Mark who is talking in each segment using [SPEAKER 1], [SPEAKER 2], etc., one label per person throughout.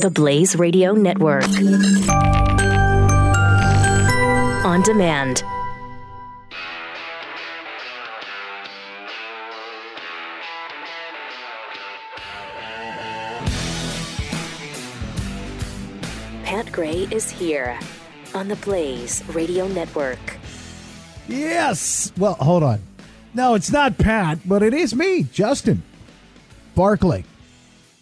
[SPEAKER 1] The Blaze Radio Network. On demand. Pat Gray is here on the Blaze Radio Network.
[SPEAKER 2] Yes. Well, hold on. No, it's not Pat, but it is me, Justin Barclay.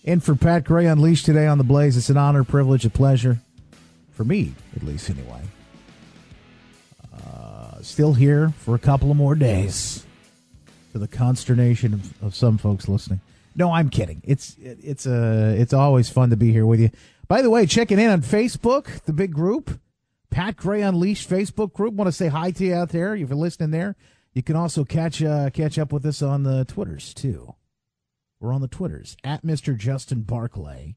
[SPEAKER 2] In for Pat Gray Unleashed today on the Blaze. It's an honor, privilege, a pleasure. For me, at least, anyway. Uh, still here for a couple of more days. To the consternation of, of some folks listening. No, I'm kidding. It's it, it's uh, it's always fun to be here with you. By the way, checking in on Facebook, the big group, Pat Gray Unleashed Facebook group. Want to say hi to you out there if you're listening there. You can also catch uh, catch up with us on the Twitters too. We're on the Twitters at Mr. Justin Barclay,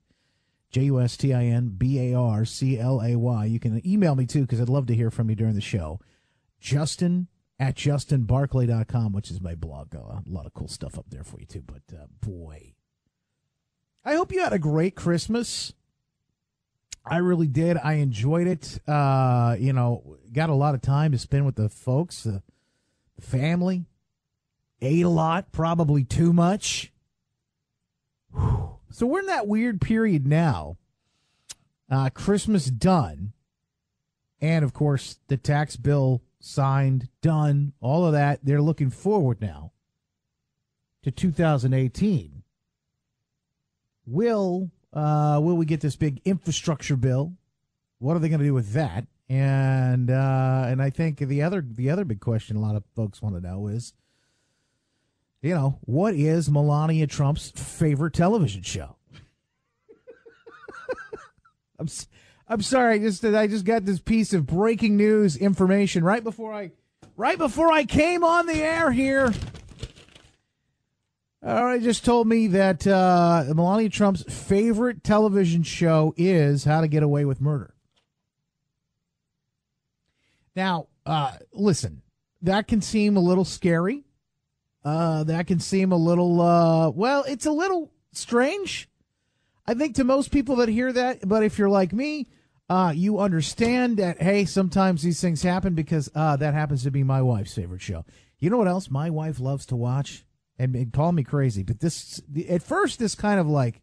[SPEAKER 2] J U S T I N B A R C L A Y. You can email me too because I'd love to hear from you during the show. Justin at justinbarclay.com, which is my blog. Uh, a lot of cool stuff up there for you too. But uh, boy, I hope you had a great Christmas. I really did. I enjoyed it. Uh, you know, got a lot of time to spend with the folks, the family. Ate a lot, probably too much. So we're in that weird period now. Uh, Christmas done. And of course, the tax bill signed, done, all of that. They're looking forward now to 2018. Will uh, will we get this big infrastructure bill? What are they going to do with that? And uh, and I think the other the other big question a lot of folks want to know is, you know, what is Melania Trump's favorite television show? I'm I'm sorry, I just I just got this piece of breaking news information right before I right before I came on the air here. All right, just told me that uh, Melania Trump's favorite television show is How to Get Away with Murder. Now, uh, listen, that can seem a little scary. Uh, that can seem a little, uh, well, it's a little strange. I think to most people that hear that, but if you're like me, uh, you understand that, hey, sometimes these things happen because uh, that happens to be my wife's favorite show. You know what else my wife loves to watch? and, and call me crazy, but this at first this kind of like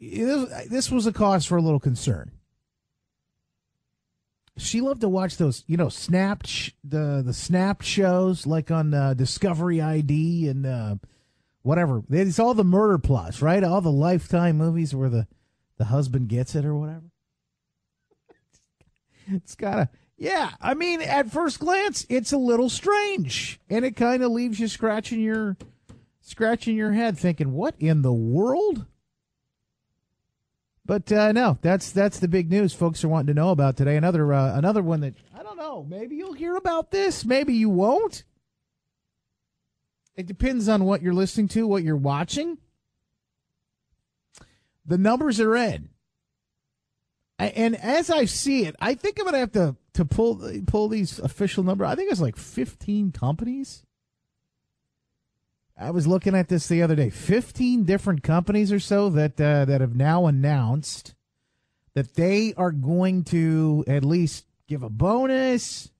[SPEAKER 2] this was a cause for a little concern. She loved to watch those, you know, snapped the the snapped shows like on uh, Discovery ID and uh, whatever. It's all the murder plots, right? All the Lifetime movies where the the husband gets it or whatever. It's gotta yeah, I mean, at first glance, it's a little strange, and it kind of leaves you scratching your scratching your head, thinking, "What in the world?" But uh, no, that's that's the big news folks are wanting to know about today. Another uh, another one that I don't know. Maybe you'll hear about this. Maybe you won't. It depends on what you're listening to, what you're watching. The numbers are in. And as I see it, I think I'm to have to to pull pull these official number. I think it's like 15 companies. I was looking at this the other day. 15 different companies or so that uh, that have now announced that they are going to at least give a bonus.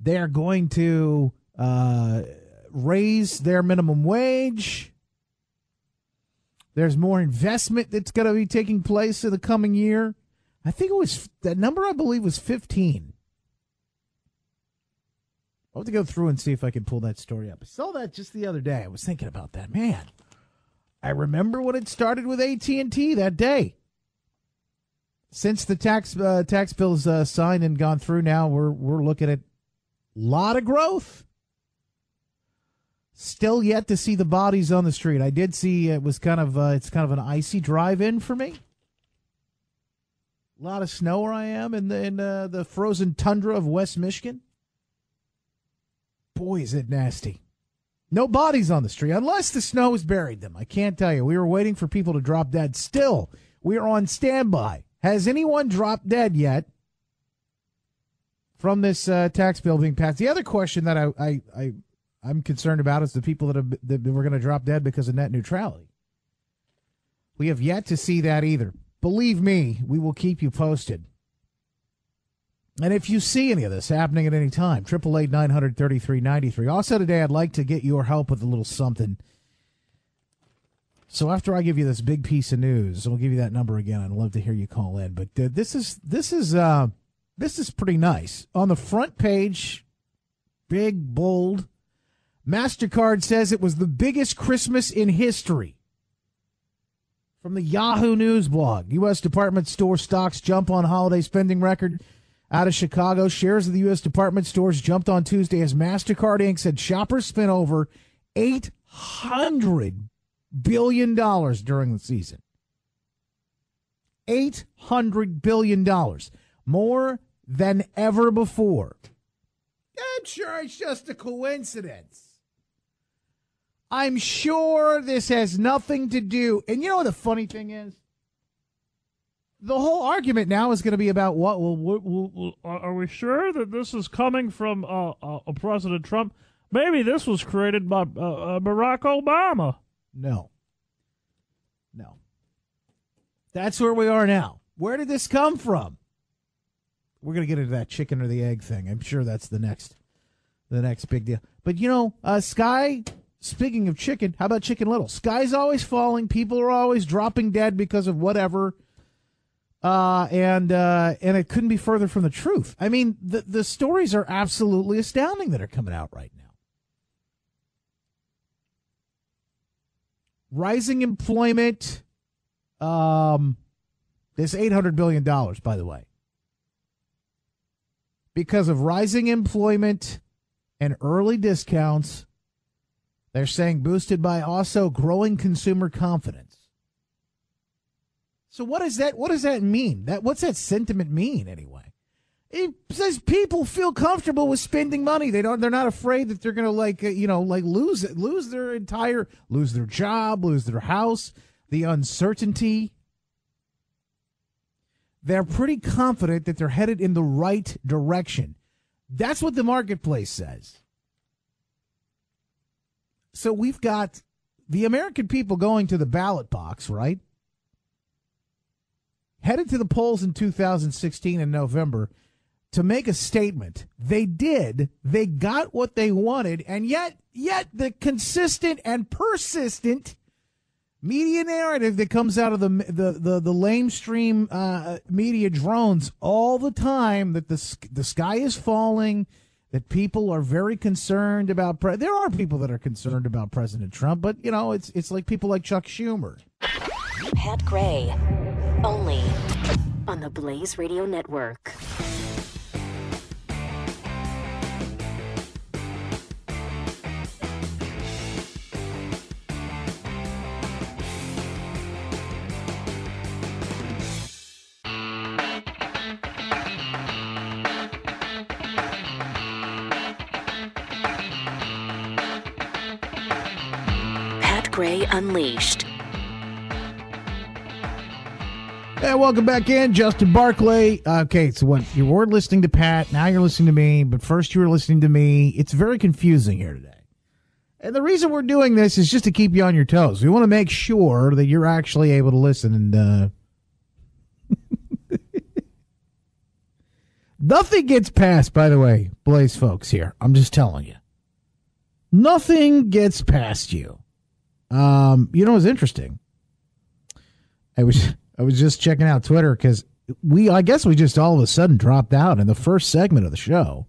[SPEAKER 2] They are going to uh, raise their minimum wage. There's more investment that's going to be taking place in the coming year. I think it was that number. I believe was fifteen. I'll have to go through and see if I can pull that story up. I saw that just the other day. I was thinking about that. Man, I remember when it started with AT and T that day. Since the tax uh, tax bills uh, signed and gone through, now we're we're looking at a lot of growth. Still yet to see the bodies on the street. I did see it was kind of uh, it's kind of an icy drive in for me. A lot of snow where I am in the, in, uh, the frozen tundra of West Michigan. Boy, is it nasty. No bodies on the street unless the snow has buried them. I can't tell you. We were waiting for people to drop dead. Still, we are on standby. Has anyone dropped dead yet from this uh, tax bill being passed? The other question that I, I, I I'm concerned about is the people that have that were going to drop dead because of net neutrality. We have yet to see that either. believe me, we will keep you posted. And if you see any of this happening at any time, 888 933 93. Also, today, I'd like to get your help with a little something. So after I give you this big piece of news, I'll give you that number again. I'd love to hear you call in. But uh, this is this is uh, this is pretty nice. On the front page, big bold, Mastercard says it was the biggest Christmas in history. From the Yahoo News blog, U.S. department store stocks jump on holiday spending record. Out of Chicago, shares of the U.S. department stores jumped on Tuesday as MasterCard Inc. said shoppers spent over 800 billion dollars during the season. 800 billion dollars. More than ever before. I'm sure it's just a coincidence. I'm sure this has nothing to do. And you know what the funny thing is? The whole argument now is going to be about what?
[SPEAKER 3] Well, are we sure that this is coming from uh, uh, President Trump? Maybe this was created by uh, uh Barack Obama.
[SPEAKER 2] No. No. That's where we are now. Where did this come from? We're going to get into that chicken or the egg thing. I'm sure that's the next the next big deal. But you know, uh, Sky Speaking of chicken, how about Chicken Little? Sky's always falling. People are always dropping dead because of whatever. Uh, and uh, and it couldn't be further from the truth. I mean, the the stories are absolutely astounding that are coming out right now. Rising employment. Um, this eight hundred billion dollars, by the way, because of rising employment and early discounts they're saying boosted by also growing consumer confidence. So what does that what does that mean? That what's that sentiment mean anyway? It says people feel comfortable with spending money. They don't. They're not afraid that they're going to like uh, you know like lose it, lose their entire, lose their job, lose their house. The uncertainty. They're pretty confident that they're headed in the right direction. That's what the marketplace says. So we've got the American people going to the ballot box, right? Headed to the polls in 2016 in November to make a statement. They did. They got what they wanted, and yet, yet the consistent and persistent media narrative that comes out of the the the, the lamestream uh, media drones all the time that the the sky is falling that people are very concerned about. Pre- there are people that are concerned about President Trump, but you know, it's it's like people like Chuck Schumer.
[SPEAKER 1] Pat Gray, only on the Blaze Radio Network. Pat Gray Unleashed.
[SPEAKER 2] Hey, welcome back in, Justin Barclay. Okay, so what you were listening to Pat, now you're listening to me, but first you were listening to me. It's very confusing here today. And the reason we're doing this is just to keep you on your toes. We want to make sure that you're actually able to listen and uh Nothing gets past, by the way, Blaze folks here. I'm just telling you. Nothing gets past you. Um, you know, it's interesting. I was I was just checking out Twitter because we I guess we just all of a sudden dropped out in the first segment of the show.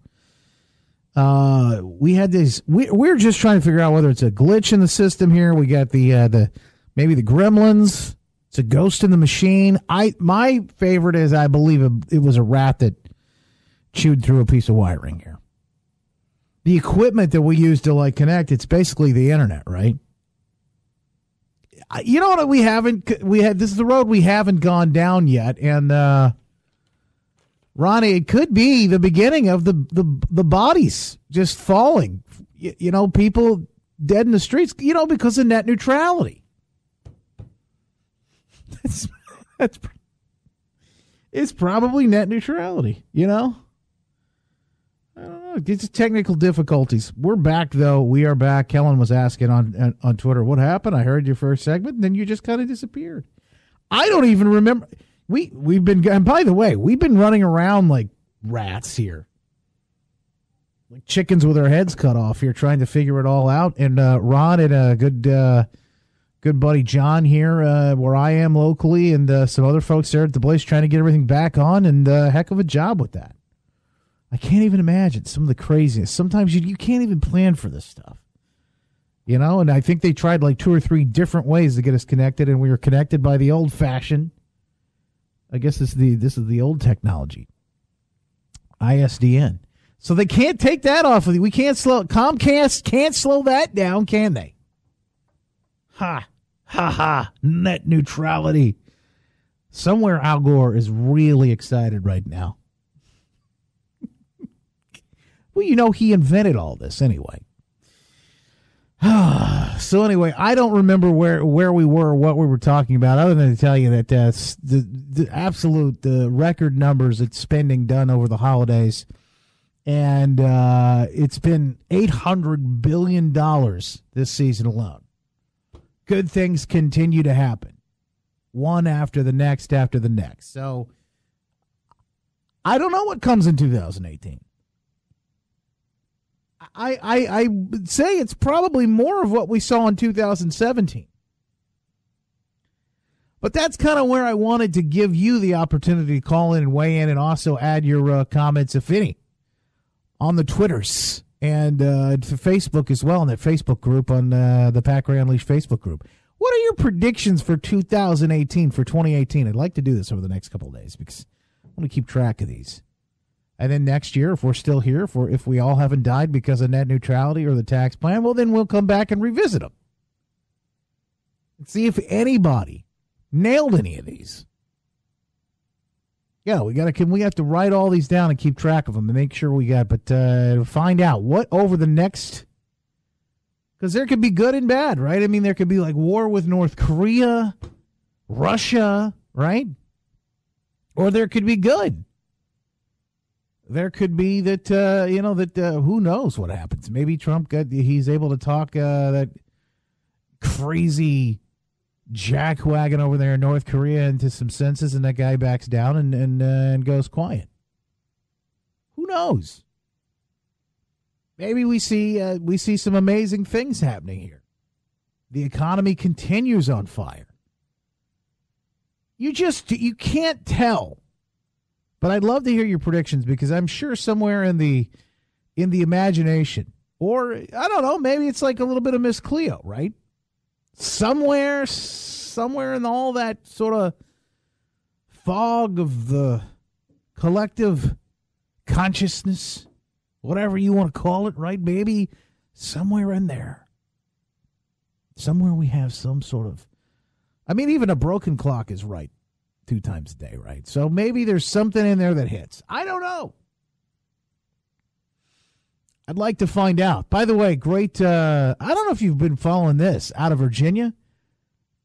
[SPEAKER 2] Uh, we had this. We we're just trying to figure out whether it's a glitch in the system here. We got the uh, the maybe the gremlins. It's a ghost in the machine. I my favorite is I believe it was a rat that chewed through a piece of wiring here. The equipment that we use to like connect, it's basically the internet, right? You know what we haven't we had this is the road we haven't gone down yet and uh Ronnie it could be the beginning of the the the bodies just falling. You, you know people dead in the streets you know because of net neutrality. That's that's it's probably net neutrality you know It's technical difficulties. We're back though. We are back. Kellen was asking on on Twitter, "What happened?" I heard your first segment, and then you just kind of disappeared. I don't even remember. We we've been and by the way, we've been running around like rats here, like chickens with our heads cut off here, trying to figure it all out. And uh, Ron and a good uh, good buddy John here, uh, where I am locally, and uh, some other folks there at the place, trying to get everything back on, and uh, heck of a job with that. I can't even imagine some of the craziness. Sometimes you you can't even plan for this stuff. You know and i think they tried like two or three different ways to get us connected and we were connected by the old fashioned i guess this is the this is the old technology. Isdn so they can't take that off of you. We can't slow comcast can't slow that down can they? Ha ha ha. Net neutrality. Somewhere al gore is really excited right now well you know he invented all this anyway so anyway, I don't remember where where we were, what we were talking about, other than to tell you that uh, the the absolute the record numbers that spending done over the holidays, and uh, it's been eight hundred billion dollars this season alone. Good things continue to happen, one after the next after the next. So I don't know what comes in 2018. I, I, I would say it's probably more of what we saw in 2017. But that's kind of where I wanted to give you the opportunity to call in and weigh in and also add your uh, comments, if any, on the Twitters and uh, to Facebook as well, in that Facebook group on uh, the Gray Unleashed Facebook group. What are your predictions for 2018, for 2018? I'd like to do this over the next couple days because I want to keep track of these. And then next year, if we're still here, if, if we all haven't died because of net neutrality or the tax plan, well, then we'll come back and revisit them. See if anybody nailed any of these. Yeah, we got to. Can We have to write all these down and keep track of them and make sure we got. But uh, find out what over the next, because there could be good and bad, right? I mean, there could be like war with North Korea, Russia, right? Or there could be good there could be that uh, you know that uh, who knows what happens. Maybe Trump got he's able to talk uh, that crazy jackwagon over there in North Korea into some senses, and that guy backs down and and uh, and goes quiet. Who knows? Maybe we see uh, we see some amazing things happening here. The economy continues on fire. You just you can't tell but I'd love to hear your predictions because I'm sure somewhere in the in the imagination, or I don't know, maybe it's like a little bit of Miss Cleo, right? Somewhere, somewhere in all that sort of fog of the collective consciousness, whatever you want to call it, right? Maybe somewhere in there, somewhere we have some sort of. I mean, even a broken clock is right two times a day, right? So maybe there's something in there that hits. I don't know. I'd like to find out. By the way, great. Uh, I don't know if you've been following this out of Virginia.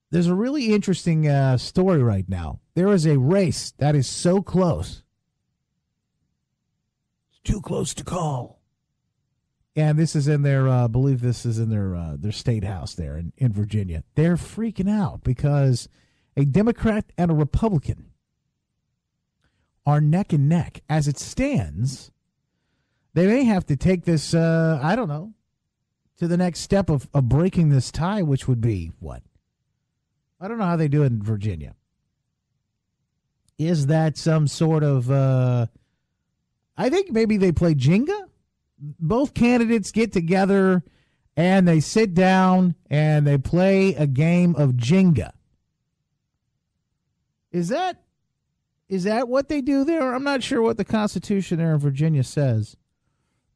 [SPEAKER 2] There's a really interesting uh, story right now. There is a race that is so close. It's too close to call. And this is in their, uh, I believe this is in their uh, their state house there in, in Virginia. They're freaking out because a Democrat and a Republican are neck and neck. As it stands, they may have to take this, uh, I don't know, to the next step of, of breaking this tie, which would be what? I don't know how they do it in Virginia. Is that some sort of, uh, I think maybe they play Jenga? Both candidates get together and they sit down and they play a game of Jenga. Is that is that what they do there? I'm not sure what the Constitution there in Virginia says,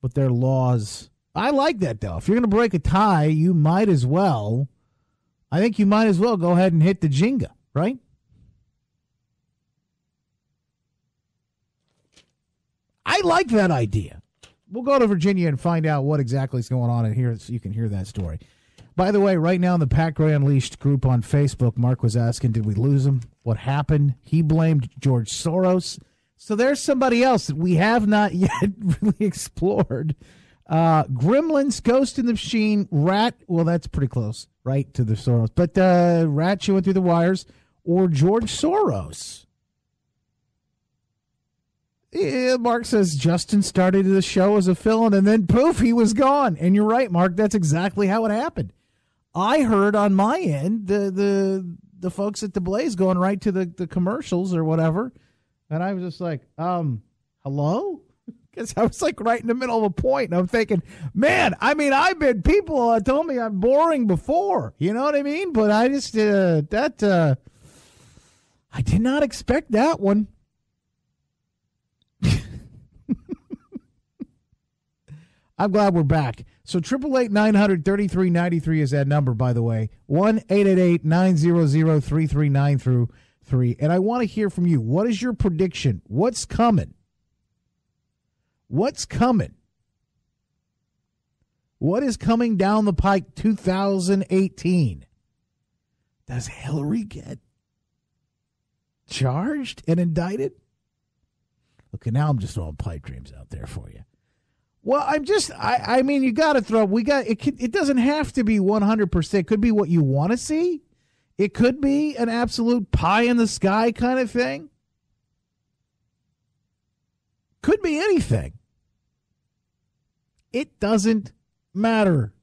[SPEAKER 2] but their laws. I like that though. If you're going to break a tie, you might as well. I think you might as well go ahead and hit the Jenga, right? I like that idea. We'll go to Virginia and find out what exactly is going on in here so you can hear that story. By the way, right now in the Pat Gray Unleashed group on Facebook, Mark was asking, did we lose him? What happened? He blamed George Soros. So there's somebody else that we have not yet really explored. Uh, Gremlins, Ghost in the Machine, Rat. Well, that's pretty close, right, to the Soros. But uh, Rat chewing through the wires. or George Soros. Yeah, Mark says Justin started the show as a fill-in, and then poof, he was gone. And you're right, Mark. That's exactly how it happened. I heard on my end the the the folks at the Blaze going right to the, the commercials or whatever, and I was just like, um, hello, because I was like right in the middle of a point, and I'm thinking, man, I mean, I've been people uh, told me I'm boring before, you know what I mean? But I just uh, that uh, I did not expect that one. I'm glad we're back. So triple eight nine hundred thirty three ninety three is that number, by the way. One eight eight eight nine zero zero three three nine through three. And I want to hear from you. What is your prediction? What's coming? What's coming? What is coming down the pike 2018? Does Hillary get charged and indicted? Okay, now I'm just throwing pipe dreams out there for you. Well, I'm just, I, I mean, you got to throw, we got, it, can, it doesn't have to be 100%. It could be what you want to see. It could be an absolute pie in the sky kind of thing. Could be anything. It doesn't matter.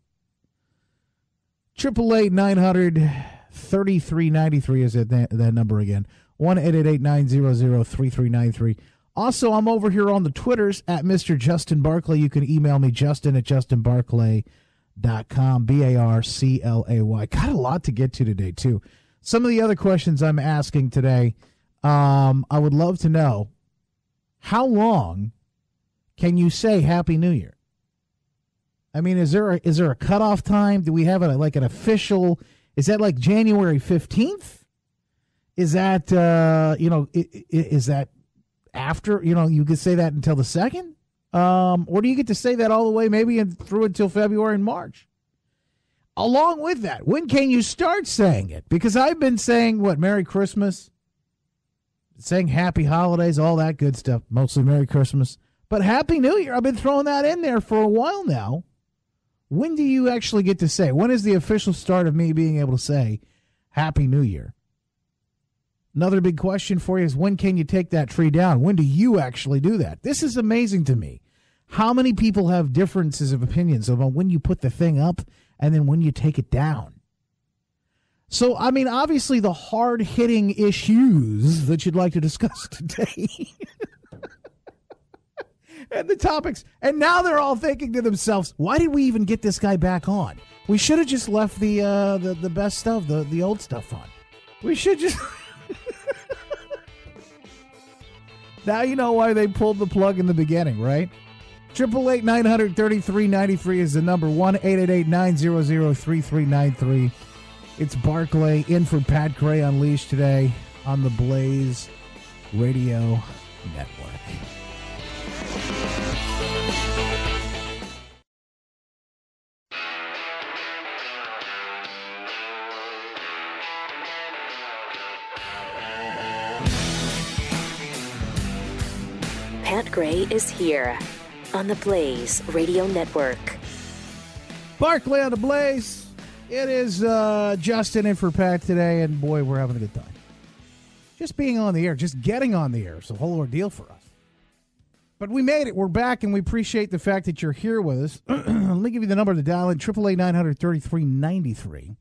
[SPEAKER 2] Triple eight nine hundred thirty three ninety three is that that number again. One eight eight eight nine zero zero three three nine three. Also, I'm over here on the Twitters at Mr. Justin Barclay. You can email me, Justin at justinbarclay.com, B A R C L A Y. Got a lot to get to today, too. Some of the other questions I'm asking today, um, I would love to know how long can you say Happy New Year? I mean, is there a, is there a cutoff time? Do we have a, like an official? Is that like January 15th? Is that, uh, you know, is that after you know you could say that until the second? Um, or do you get to say that all the way maybe in, through until february and march? Along with that when can you start saying it? Because i've been saying what merry christmas? Saying happy holidays all that good stuff mostly merry christmas. But happy new year i've been throwing that in there for a while now. When do you actually get to say when is the official start of me being able to say happy new year Another big question for you is when can you take that tree down? When do you actually do that? This is amazing to me. How many people have differences of opinions about when you put the thing up and then when you take it down? So, I mean, obviously, the hard hitting issues that you'd like to discuss today. and the topics. And now they're all thinking to themselves, why did we even get this guy back on? We should have just left the, uh, the, the best stuff, the, the old stuff on. We should just. Now you know why they pulled the plug in the beginning, right? Triple eight nine hundred thirty three ninety three is the number one eight eight eight nine zero zero three three nine three. It's Barclay in for Pat Gray Unleashed today on the Blaze Radio Network.
[SPEAKER 1] Gray is here on the Blaze Radio Network.
[SPEAKER 2] Barclay on the Blaze. It is uh, Justin in for Pat today, and boy, we're having a good time. Just being on the air, just getting on the air is a whole ordeal for us. But we made it. We're back, and we appreciate the fact that you're here with us. Let me give you the number to dial in: triple eight nine hundred thirty three ninety three.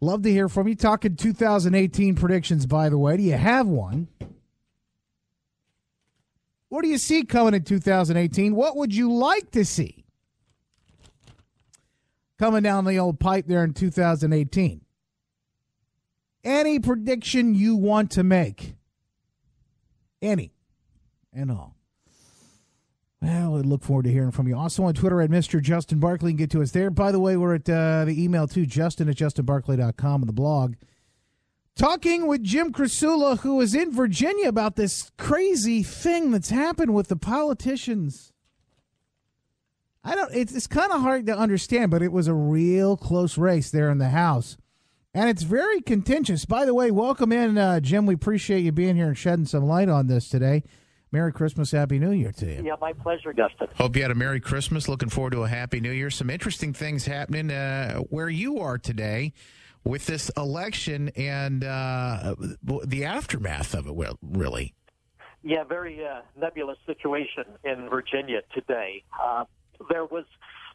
[SPEAKER 2] Love to hear from you. Talking 2018 predictions, by the way. Do you have one? What do you see coming in 2018? What would you like to see coming down the old pipe there in 2018? Any prediction you want to make? Any and all. Well, I look forward to hearing from you. Also on Twitter at Mr. Justin Barclay can get to us there. By the way, we're at uh, the email too, justin at justinbarclay.com and the blog talking with Jim Krasula, who is in Virginia about this crazy thing that's happened with the politicians. I don't. It's, it's kind of hard to understand, but it was a real close race there in the House, and it's very contentious. By the way, welcome in, uh, Jim. We appreciate you being here and shedding some light on this today. Merry Christmas, Happy New Year to you.
[SPEAKER 4] Yeah, my pleasure, Justin.
[SPEAKER 5] Hope you had a Merry Christmas. Looking forward to a Happy New Year. Some interesting things happening uh, where you are today
[SPEAKER 2] with this election and uh, the aftermath of it. Really.
[SPEAKER 4] Yeah, very uh, nebulous situation in Virginia today. Uh, there was,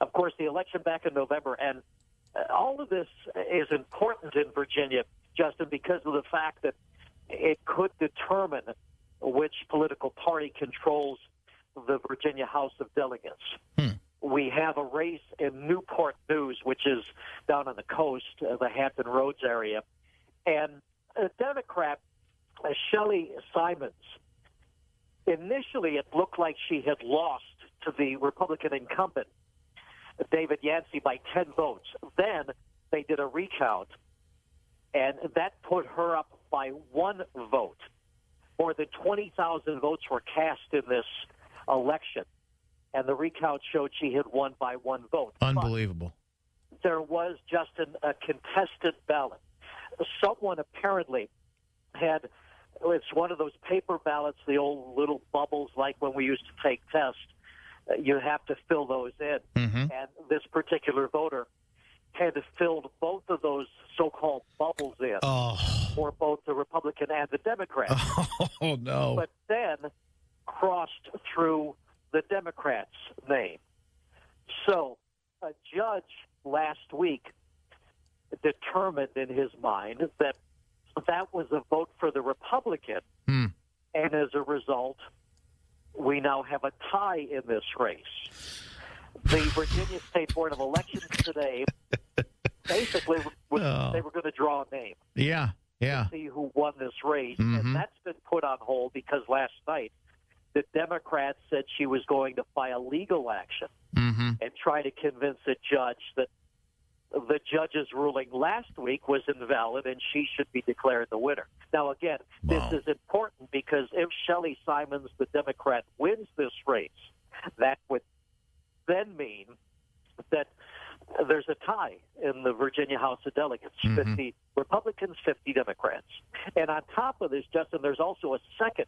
[SPEAKER 4] of course, the election back in November, and uh, all of this is important in Virginia, Justin, because of the fact that it could determine which political party controls the Virginia House of Delegates.
[SPEAKER 2] Hmm.
[SPEAKER 4] We have a race in Newport News, which is down on the coast, uh, the Hampton Roads area, and a Democrat, uh, Shelly Simonds. Initially, it looked like she had lost to the Republican incumbent, David Yancey, by 10 votes. Then they did a recount, and that put her up by one vote. More than 20,000 votes were cast in this election, and the recount showed she had won by one vote.
[SPEAKER 2] Unbelievable.
[SPEAKER 4] But there was just an, a contested ballot. Someone apparently had. It's one of those paper ballots, the old little bubbles, like when we used to take tests. Uh, you have to fill those in.
[SPEAKER 2] Mm-hmm.
[SPEAKER 4] And this particular voter had filled both of those so-called bubbles in
[SPEAKER 2] Oh.
[SPEAKER 4] for both the Republican and the Democrat
[SPEAKER 2] Oh no.
[SPEAKER 4] but then crossed through the Democrats' name. So a judge last week determined in his mind that that was a vote for the Republican,
[SPEAKER 2] Hmm.
[SPEAKER 4] and as a result, we now have a tie in this race. The Virginia State Board of Elections today basically was,
[SPEAKER 2] Oh.
[SPEAKER 4] they were going to draw a name
[SPEAKER 2] Yeah. Yeah.
[SPEAKER 4] see who won this race,
[SPEAKER 2] Mhm.
[SPEAKER 4] and that's been put on hold because last night the Democrats said she was going to file legal action
[SPEAKER 2] Mm-hmm.
[SPEAKER 4] and try to convince a judge that the judge's ruling last week was invalid and she should be declared the winner. Now, again,
[SPEAKER 2] Wow.
[SPEAKER 4] this is important because if Shelly Simonds, the Democrat, wins this race, that would then mean that there's a tie in the Virginia House of Delegates
[SPEAKER 2] Mhm.
[SPEAKER 4] 50 Republicans, 50 Democrats. And on top of this, Justin, there's also a second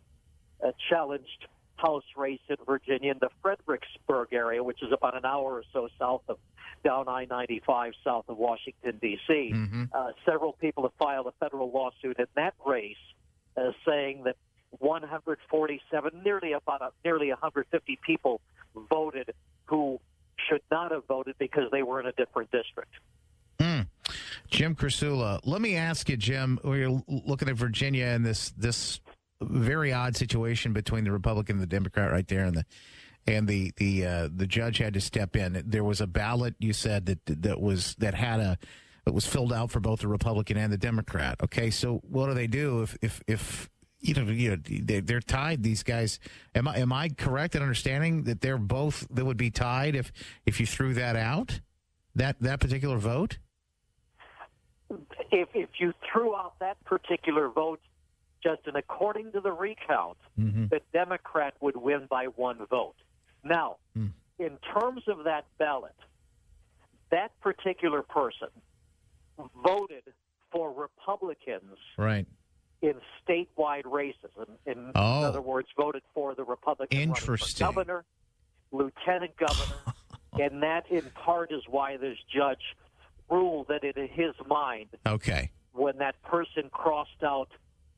[SPEAKER 4] uh, challenged House race in Virginia in the Fredericksburg area, which is about an hour or so south of down I 95 south of Washington, D.C.
[SPEAKER 2] Mhm.
[SPEAKER 4] Uh, several people have filed a federal lawsuit in that race uh, saying that 147, nearly about a, nearly 150 people voted who should not have voted because they were in a different district.
[SPEAKER 2] Mm. Jim Krasula, let me ask you, Jim. We're looking at Virginia and this this very odd situation between the Republican and the Democrat right there, and the and the the uh, the judge had to step in. There was a ballot you said that that was that had a that was filled out for both the Republican and the Democrat. Okay, so what do they do if if if you know, you know they, they're tied. These guys. Am I am I correct in understanding that they're both that would be tied if if you threw that out that that particular vote?
[SPEAKER 4] If, if you threw out that particular vote, Justin, according to the recount,
[SPEAKER 2] Mm-hmm.
[SPEAKER 4] the Democrat would win by one vote. Now,
[SPEAKER 2] Hmm.
[SPEAKER 4] in terms of that ballot, that particular person voted for Republicans
[SPEAKER 2] Right.
[SPEAKER 4] in statewide races. In, in
[SPEAKER 2] Oh.
[SPEAKER 4] other words, voted for the Republican
[SPEAKER 2] Interesting.
[SPEAKER 4] governor, lieutenant governor, and that in part is why this judge ruled that in his mind,
[SPEAKER 2] Okay.
[SPEAKER 4] when that person crossed out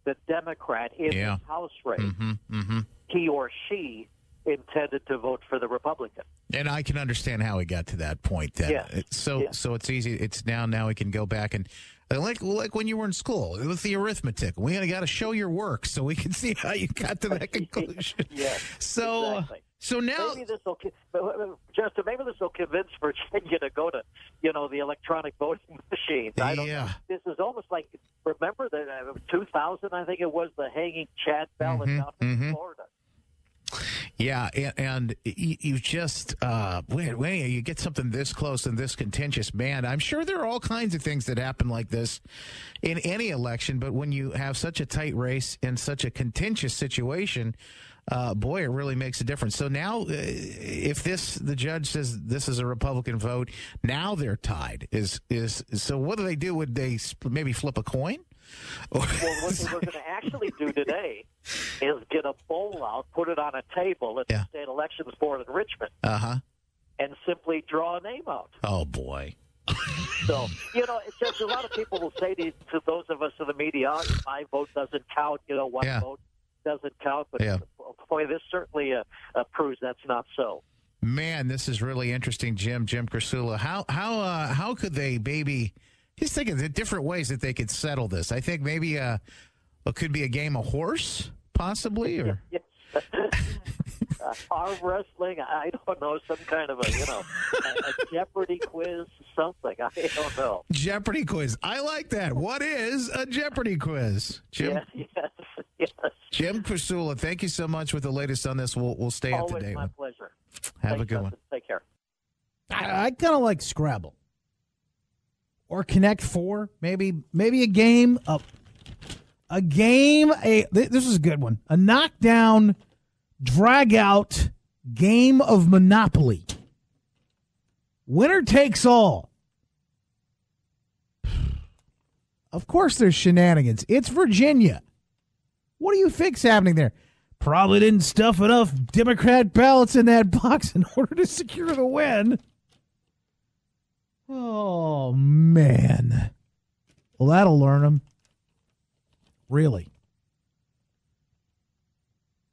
[SPEAKER 4] the Democrat in
[SPEAKER 2] Yeah.
[SPEAKER 4] the House race,
[SPEAKER 2] Mm-hmm. Mm-hmm.
[SPEAKER 4] he or she intended to vote for the Republican.
[SPEAKER 2] And I can understand how he got to that point. Then. It- so
[SPEAKER 4] Yeah.
[SPEAKER 2] so it's easy. It's now now we can go back and like like when you were in school with the arithmetic. We got to show your work so we can see how you got to that conclusion.
[SPEAKER 4] Yes,
[SPEAKER 2] So
[SPEAKER 4] exactly.
[SPEAKER 2] So now
[SPEAKER 4] Maybe this will, Justin. Maybe this will convince Virginia to go to, you know, the electronic voting machines. I don't
[SPEAKER 2] Yeah.
[SPEAKER 4] know. This is almost like remember the uh, 2000, I think it was the hanging Chad ballot
[SPEAKER 2] Mhm,
[SPEAKER 4] down in
[SPEAKER 2] mhm.
[SPEAKER 4] Florida.
[SPEAKER 2] Yeah, and, and you, you just uh, wait, wait, you get something this close and this contentious, man. I'm sure there are all kinds of things that happen like this in any election, but when you have such a tight race in such a contentious situation, uh, boy, it really makes a difference. So now, uh, if this the judge says this is a Republican vote, now they're tied. Is is so? What do they do? Would they maybe flip a coin?
[SPEAKER 4] Well, what they were going to actually do today is get a bowl out, put it on a table at
[SPEAKER 2] Yeah.
[SPEAKER 4] the state elections board in Richmond,
[SPEAKER 2] uh huh.
[SPEAKER 4] and simply draw a name out.
[SPEAKER 2] Oh boy.
[SPEAKER 4] so you know, it's just a lot of people will say to, to those of us in the media, oh, "My vote doesn't count." You know, one
[SPEAKER 2] Yeah.
[SPEAKER 4] vote doesn't count. But
[SPEAKER 2] Yeah.
[SPEAKER 4] boy, this certainly uh, uh, proves that's not so.
[SPEAKER 2] Man, this is really interesting, Jim. Jim Krasula. How how uh, how could they maybe? He's thinking the different ways that they could settle this. I think maybe uh, it could be a game of horse, possibly, or
[SPEAKER 4] Yes. Uh, arm wrestling. I don't know, some kind of a you know a, a Jeopardy quiz, something. I don't know.
[SPEAKER 2] Jeopardy quiz. I like that. What is a Jeopardy quiz, Jim?
[SPEAKER 4] Yes, yes, yes.
[SPEAKER 2] Jim Krasula, thank you so much with the latest on this. We'll we'll stay up to
[SPEAKER 4] Always
[SPEAKER 2] date.
[SPEAKER 4] my
[SPEAKER 2] with-
[SPEAKER 4] pleasure.
[SPEAKER 2] Have a
[SPEAKER 4] Thanks,
[SPEAKER 2] good one.
[SPEAKER 4] Take care.
[SPEAKER 2] I, I kind of like Scrabble or Connect Four, maybe maybe a game of a game. A this is a good one. A knockdown, drag out game of Monopoly. Winner takes all. Of course, there's shenanigans. It's Virginia. What do you think's happening there? Probably didn't stuff enough Democrat ballots in that box in order to secure the win. Oh, man. Well, that'll learn them. Really.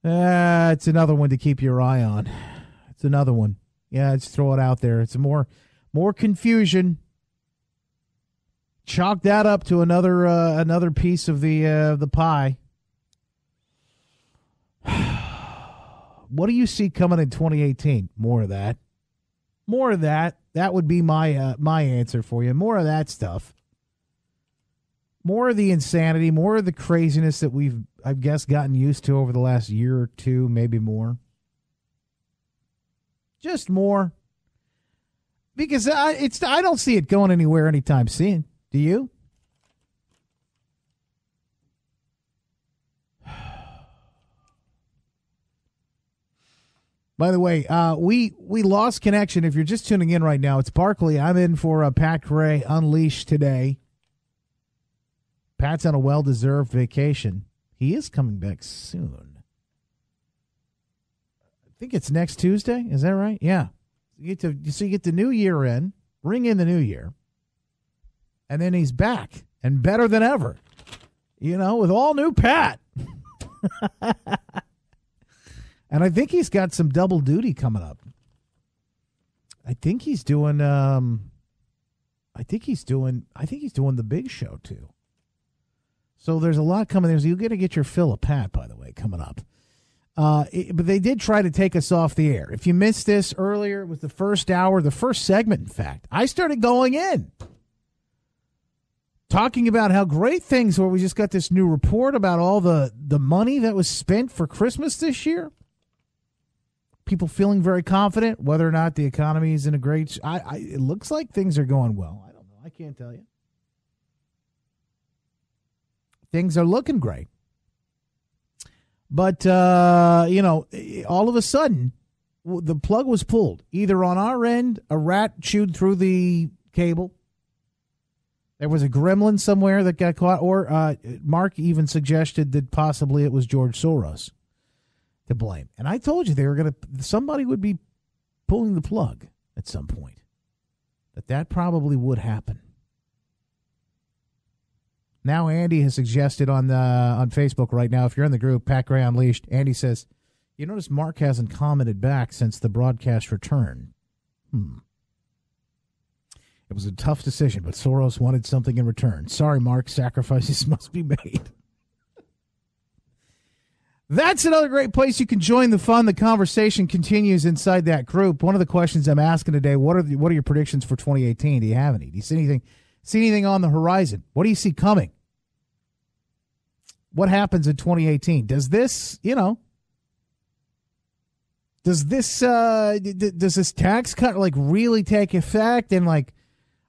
[SPEAKER 2] Uh, it's another one to keep your eye on. It's another one. Yeah, let's throw it out there. It's more more confusion. Chalk that up to another uh, another piece of the uh, the pie. what do you see coming in 2018? More of that. More of that. That would be my uh, my answer for you. More of that stuff. More of the insanity, more of the craziness that we've I guess gotten used to over the last year or two, maybe more. Just more. Because I it's I don't see it going anywhere anytime soon. Do you? By the way, uh, we we lost connection. If you're just tuning in right now, it's Barclay. I'm in for a Pat Gray Unleashed today. Pat's on a well-deserved vacation. He is coming back soon. I think it's next Tuesday. Is that right? Yeah. You get to so you get the new year in, ring in the new year, and then he's back and better than ever. You know, with all new Pat. And I think he's got some double duty coming up. I think he's doing um I think he's doing I think he's doing the big show too. So there's a lot coming there. So you're gonna get your fill of Pat, by the way, coming up. Uh, it- but they did try to take us off the air. If you missed this earlier, it was the first hour, the first segment, in fact. I started going in talking about how great things were. We just got this new report about all the, the money that was spent for Christmas this year people feeling very confident whether or not the economy is in a great I, I it looks like things are going well i don't know i can't tell you things are looking great but uh you know all of a sudden the plug was pulled either on our end a rat chewed through the cable there was a gremlin somewhere that got caught or uh mark even suggested that possibly it was george soros to blame. And I told you they were going to, somebody would be pulling the plug at some point. That that probably would happen. Now Andy has suggested on the on Facebook right now, if you're in the group, Pat Gray Unleashed, Andy says, you notice Mark hasn't commented back since the broadcast return. Hmm. It was a tough decision, but Soros wanted something in return. Sorry, Mark, sacrifices must be made. That's another great place you can join the fun. The conversation continues inside that group. One of the questions I'm asking today: What are the, what are your predictions for 2018? Do you have any? Do you see anything? See anything on the horizon? What do you see coming? What happens in 2018? Does this, you know, does this uh d- does this tax cut like really take effect and like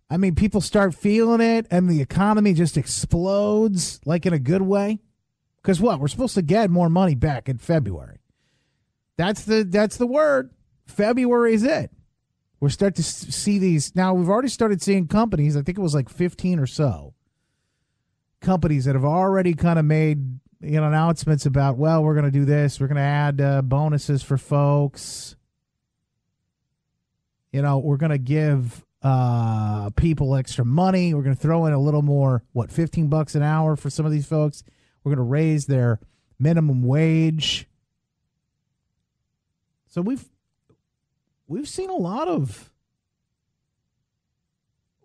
[SPEAKER 2] I mean people start feeling it and the economy just explodes like in a good way? Because what we're supposed to get more money back in February. That's the that's the word. February is it. We're starting to see these now. We've already started seeing companies. I think it was like fifteen or so companies that have already kind of made you know announcements about. Well, we're going to do this. We're going to add uh, bonuses for folks. You know, we're going to give uh, people extra money. We're going to throw in a little more, what, 15 bucks an hour for some of these folks. We're going to raise their minimum wage. So we've we've seen a lot of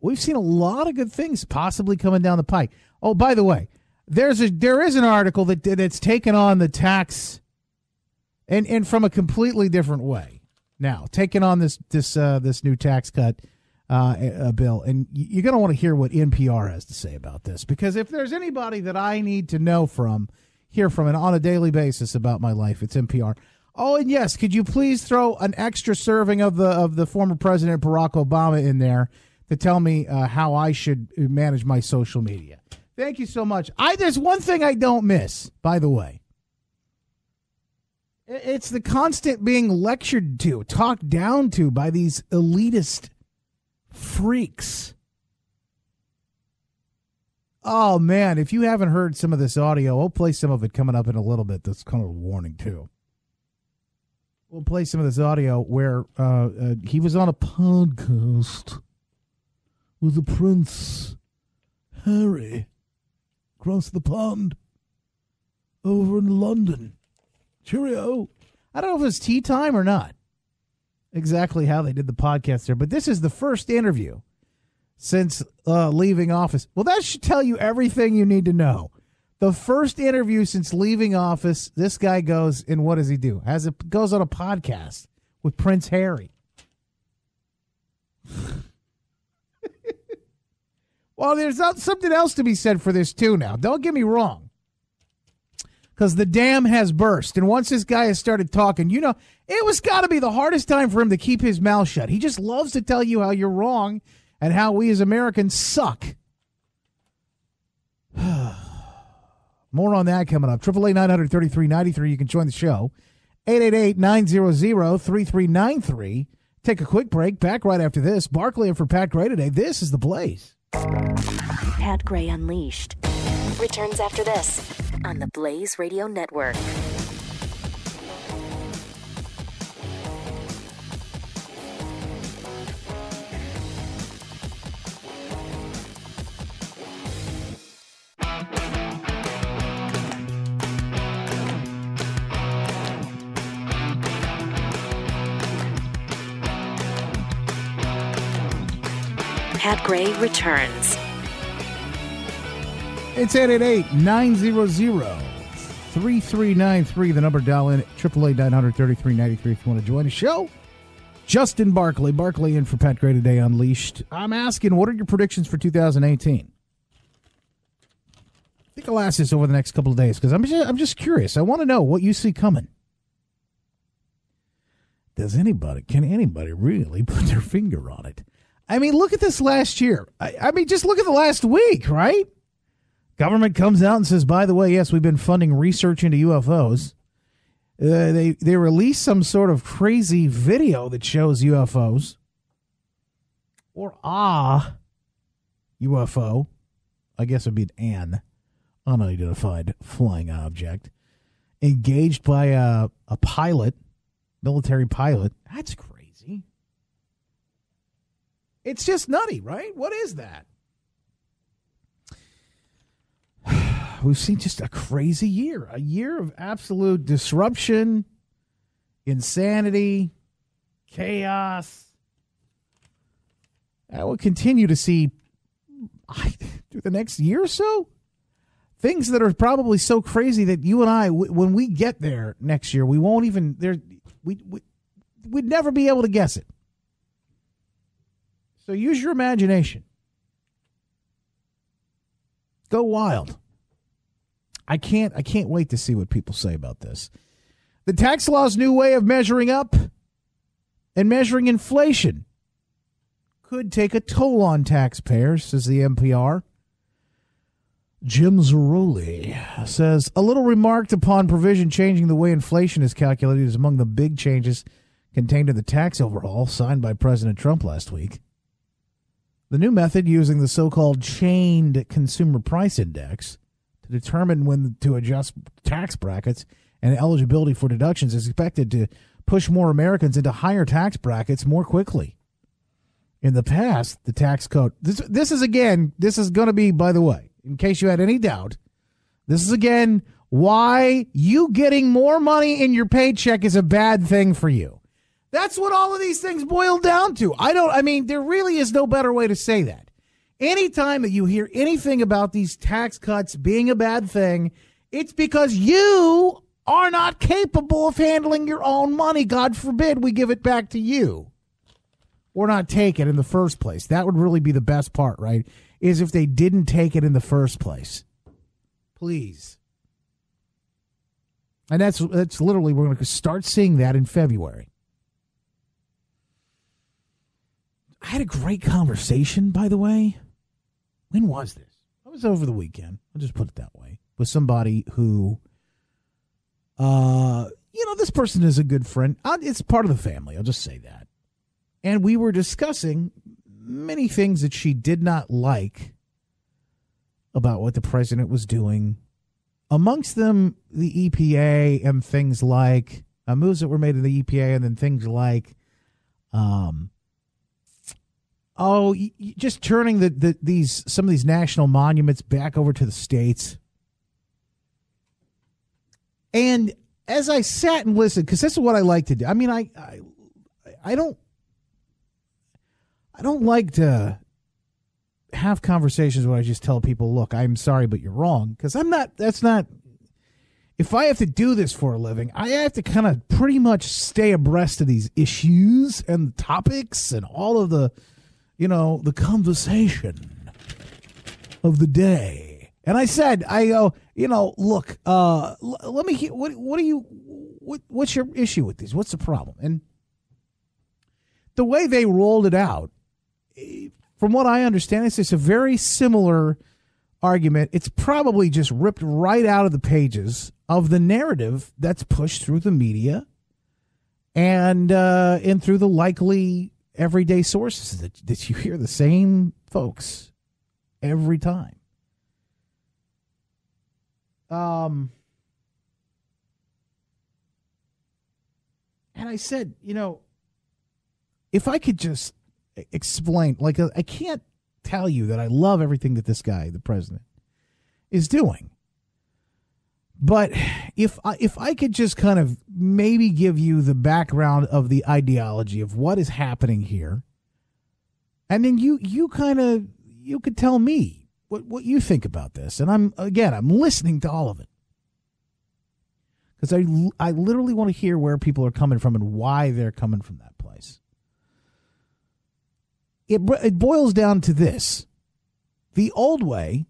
[SPEAKER 2] we've seen a lot of good things possibly coming down the pike. Oh, by the way, there's a there is an article that that's taken on the tax and and from a completely different way. Now, taking on this this uh, this new tax cut uh, bill, and you're going to want to hear what NPR has to say about this because if there's anybody that I need to know from, hear from, and on a daily basis about my life, it's NPR. Oh, and yes, could you please throw an extra serving of the of the former president Barack Obama in there to tell me uh, how I should manage my social media? Thank you so much. I there's one thing I don't miss, by the way. It's the constant being lectured to, talked down to by these elitist freaks. Oh man, if you haven't heard some of this audio, I'll play some of it coming up in a little bit. That's kind of a warning too. We'll play some of this audio where uh, uh, he was on a podcast with the Prince Harry across the pond over in London. Cheerio. I don't know if it's tea time or not exactly how they did the podcast there, but this is the first interview since uh, leaving office. Well, that should tell you everything you need to know. The first interview since leaving office, this guy goes and what does he do? Has it goes on a podcast with Prince Harry. Well, there's something else to be said for this too. Now, don't get me wrong because the dam has burst. And once this guy has started talking, you know, it was got to be the hardest time for him to keep his mouth shut. He just loves to tell you how you're wrong and how we as Americans suck. More on that coming up. Triple A nine hundred thirty three ninety three. You can join the show. 888-900-3393. Take a quick break. Back right after this. Barclay and for Pat Gray today. This is the Blaze.
[SPEAKER 1] Pat Gray Unleashed returns after this on the Blaze Radio Network. Pat Gray returns.
[SPEAKER 2] It's 888 900 3393. The number dial in 888 933 93 if you want to join the show. Justin Barclay. Barclay in for Pat Gray today Unleashed. I'm asking, what are your predictions for 2018? I think I'll ask this over the next couple of days because I'm just, I'm just curious. I want to know what you see coming. Does anybody, can anybody really put their finger on it? I mean, look at this last year. I, I mean, just look at the last week, right? Government comes out and says, by the way, yes, we've been funding research into UFOs. Uh, they they release some sort of crazy video that shows UFOs or ah UFO. I guess it'd be an unidentified flying object engaged by a a pilot, military pilot. That's. It's just nutty, right? What is that? we've seen just a crazy year, a year of absolute disruption, insanity, chaos. I will continue to see through the next year or so things that are probably so crazy that you and I, when we get there next year, we won't even there. We, we we'd never be able to guess it. So use your imagination. Go wild. I can't I can't wait to see what people say about this. The tax law's new way of measuring up and measuring inflation could take a toll on taxpayers, says the NPR. Jim Zarroli says a little remarked upon provision changing the way inflation is calculated is among the big changes contained in the tax overhaul signed by President Trump last week. The new method using the so called chained consumer price index to determine when to adjust tax brackets and eligibility for deductions is expected to push more Americans into higher tax brackets more quickly. in the past, the tax code. This this is again. This is going to be, by the way, in case you had any doubt. This is again why you getting more money in your paycheck is a bad thing for you. That's what all of these things boil down to. I don't. I mean, there really is no better way to say that. Anytime that you hear anything about these tax cuts being a bad thing, it's because you are not capable of handling your own money. God forbid we give it back to you or not take it in the first place. That would really be the best part, right? Is if they didn't take it in the first place. Please. And that's that's literally we're going to start seeing that in February. I had a great conversation, by the way. When was this? I was over the weekend. I'll just put it that way. With somebody who, uh, you know, this person is a good friend. It's part of the family. I'll just say that. And we were discussing many things that she did not like about what the president was doing. Amongst them, the EPA and things like uh, moves that were made in the EPA, and then things like, um, oh, just turning the, the these some of these national monuments back over to the states. And as I sat and listened, because this is what I like to do. I mean, I, I, I don't I don't like to have conversations where I just tell people, look, I'm sorry, but you're wrong. Because I'm not, that's not, if I have to do this for a living, I have to kind of pretty much stay abreast of these issues and topics and all of the, you know, the conversation of the day. And I said, I go, you know, look, uh, l- let me hear, what, what are you, what, what's your issue with these? What's the problem? And the way they rolled it out, from what I understand, it's just a very similar argument. It's probably just ripped right out of the pages of the narrative that's pushed through the media and uh, and through the likely everyday sources that, that you hear the same folks every time. Um, and I said, you know, if I could just explain. Like, uh, I can't tell you that I love everything that this guy, the president, is doing. But if I, if I could just kind of maybe give you the background of the ideology of what is happening here, and then you you kind of you could tell me what what you think about this, and I'm again I'm listening to all of it. Because I I literally want to hear where people are coming from and why they're coming from that place. It, it boils down to this. The old way,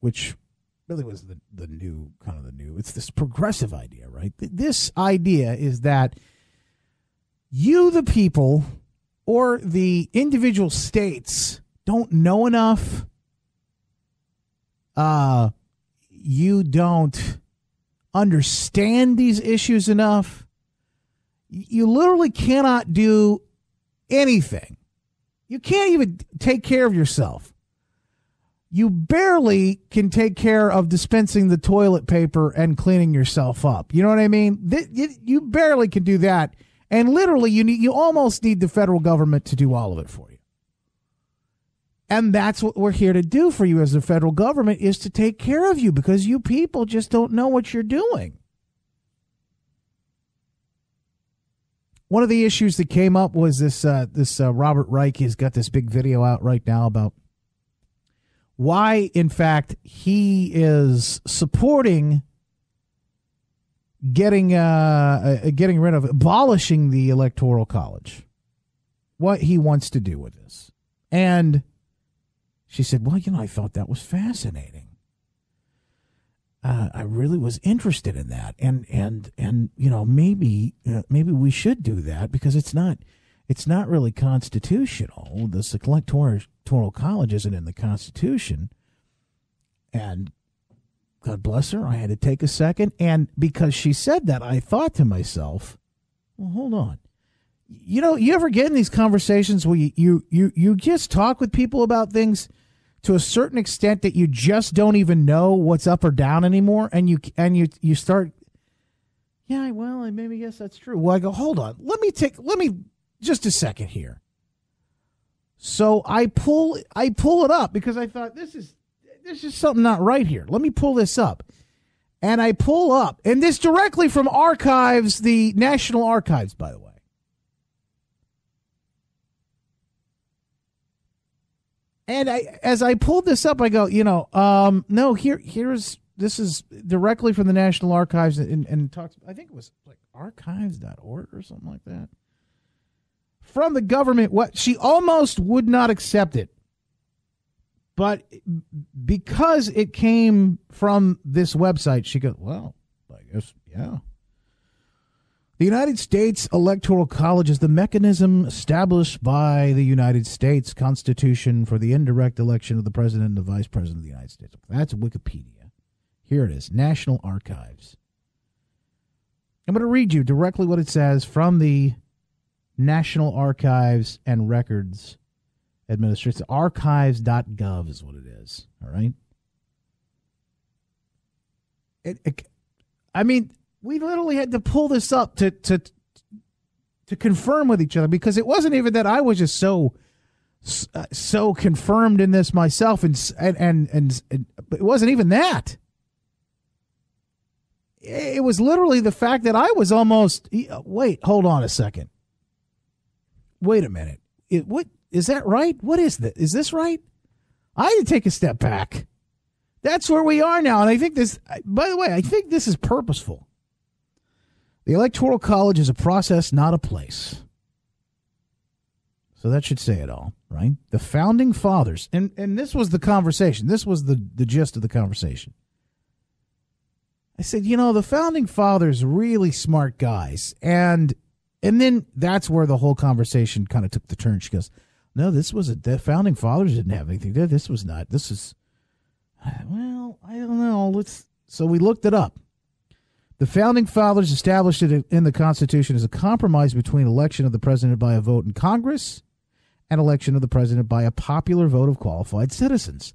[SPEAKER 2] which really was the, the new kind of the new, it's this progressive idea, right? This idea is that you, the people, or the individual states don't know enough. Uh, you don't understand these issues enough. You literally cannot do anything. You can't even take care of yourself. You barely can take care of dispensing the toilet paper and cleaning yourself up. You know what I mean? You barely can do that. And literally, you need, you almost need the federal government to do all of it for you. And that's what we're here to do for you as the federal government is to take care of you because you people just don't know what you're doing. one of the issues that came up was this uh, this uh, Robert Reich He's got this big video out right now about why, in fact, he is supporting getting uh, uh, getting rid of abolishing the electoral college. What he wants to do with this, and she said, "Well, you know, I thought that was fascinating." uh, I really was interested in that, and and and you know maybe uh, maybe we should do that because it's not it's not really constitutional. The electoral college isn't in the Constitution, and God bless her, I had to take a second, and because she said that, I thought to myself, well, hold on. You know, you ever get in these conversations where you, you, you, you just talk with people about things – to a certain extent that you just don't even know what's up or down anymore? And you and you you start yeah well i maybe yes that's true. Well i go hold on. Let me take let me just a second here. So I pull I pull it up because I thought this is this is something not right here. Let me pull this up. And I pull up, and this directly from archives, the National Archives, by the way. And I, as I pulled this up, I go, you know, um, no, here, here's this is directly from the National Archives, and, and talks. I think it was like archives.org or something like that. From the government, what she almost would not accept it but because it came from this website, she goes, well, I guess, yeah. The United States Electoral College is the mechanism established by the United States Constitution for the indirect election of the President and the Vice President of the United States. That's Wikipedia. Here it is National Archives. I'm going to read you directly what it says from the National Archives and Records Administration. Archives.gov is what it is. All right. It, it, I mean, we literally had to pull this up to to to confirm with each other because it wasn't even that I was just so uh, so confirmed in this myself, and and and, and, and it wasn't even that. It was literally the fact that I was almost. Wait, hold on a second. Wait a minute. It, what is that right? What is this? Is this right? I had to take a step back. That's where we are now. And I think this, by the way, I think this is purposeful. The Electoral College is a process, not a place. So that should say it all, right? The founding fathers, and, and this was the conversation. This was the, the gist of the conversation. I said, you know, the founding fathers really smart guys. And and then that's where the whole conversation kind of took the turn. She goes, no, this was a the founding fathers didn't have anything. This was not. This is uh, well, I don't know. Let's so we looked it up. The founding fathers established it in the Constitution as a compromise between election of the president by a vote in Congress and election of the president by a popular vote of qualified citizens.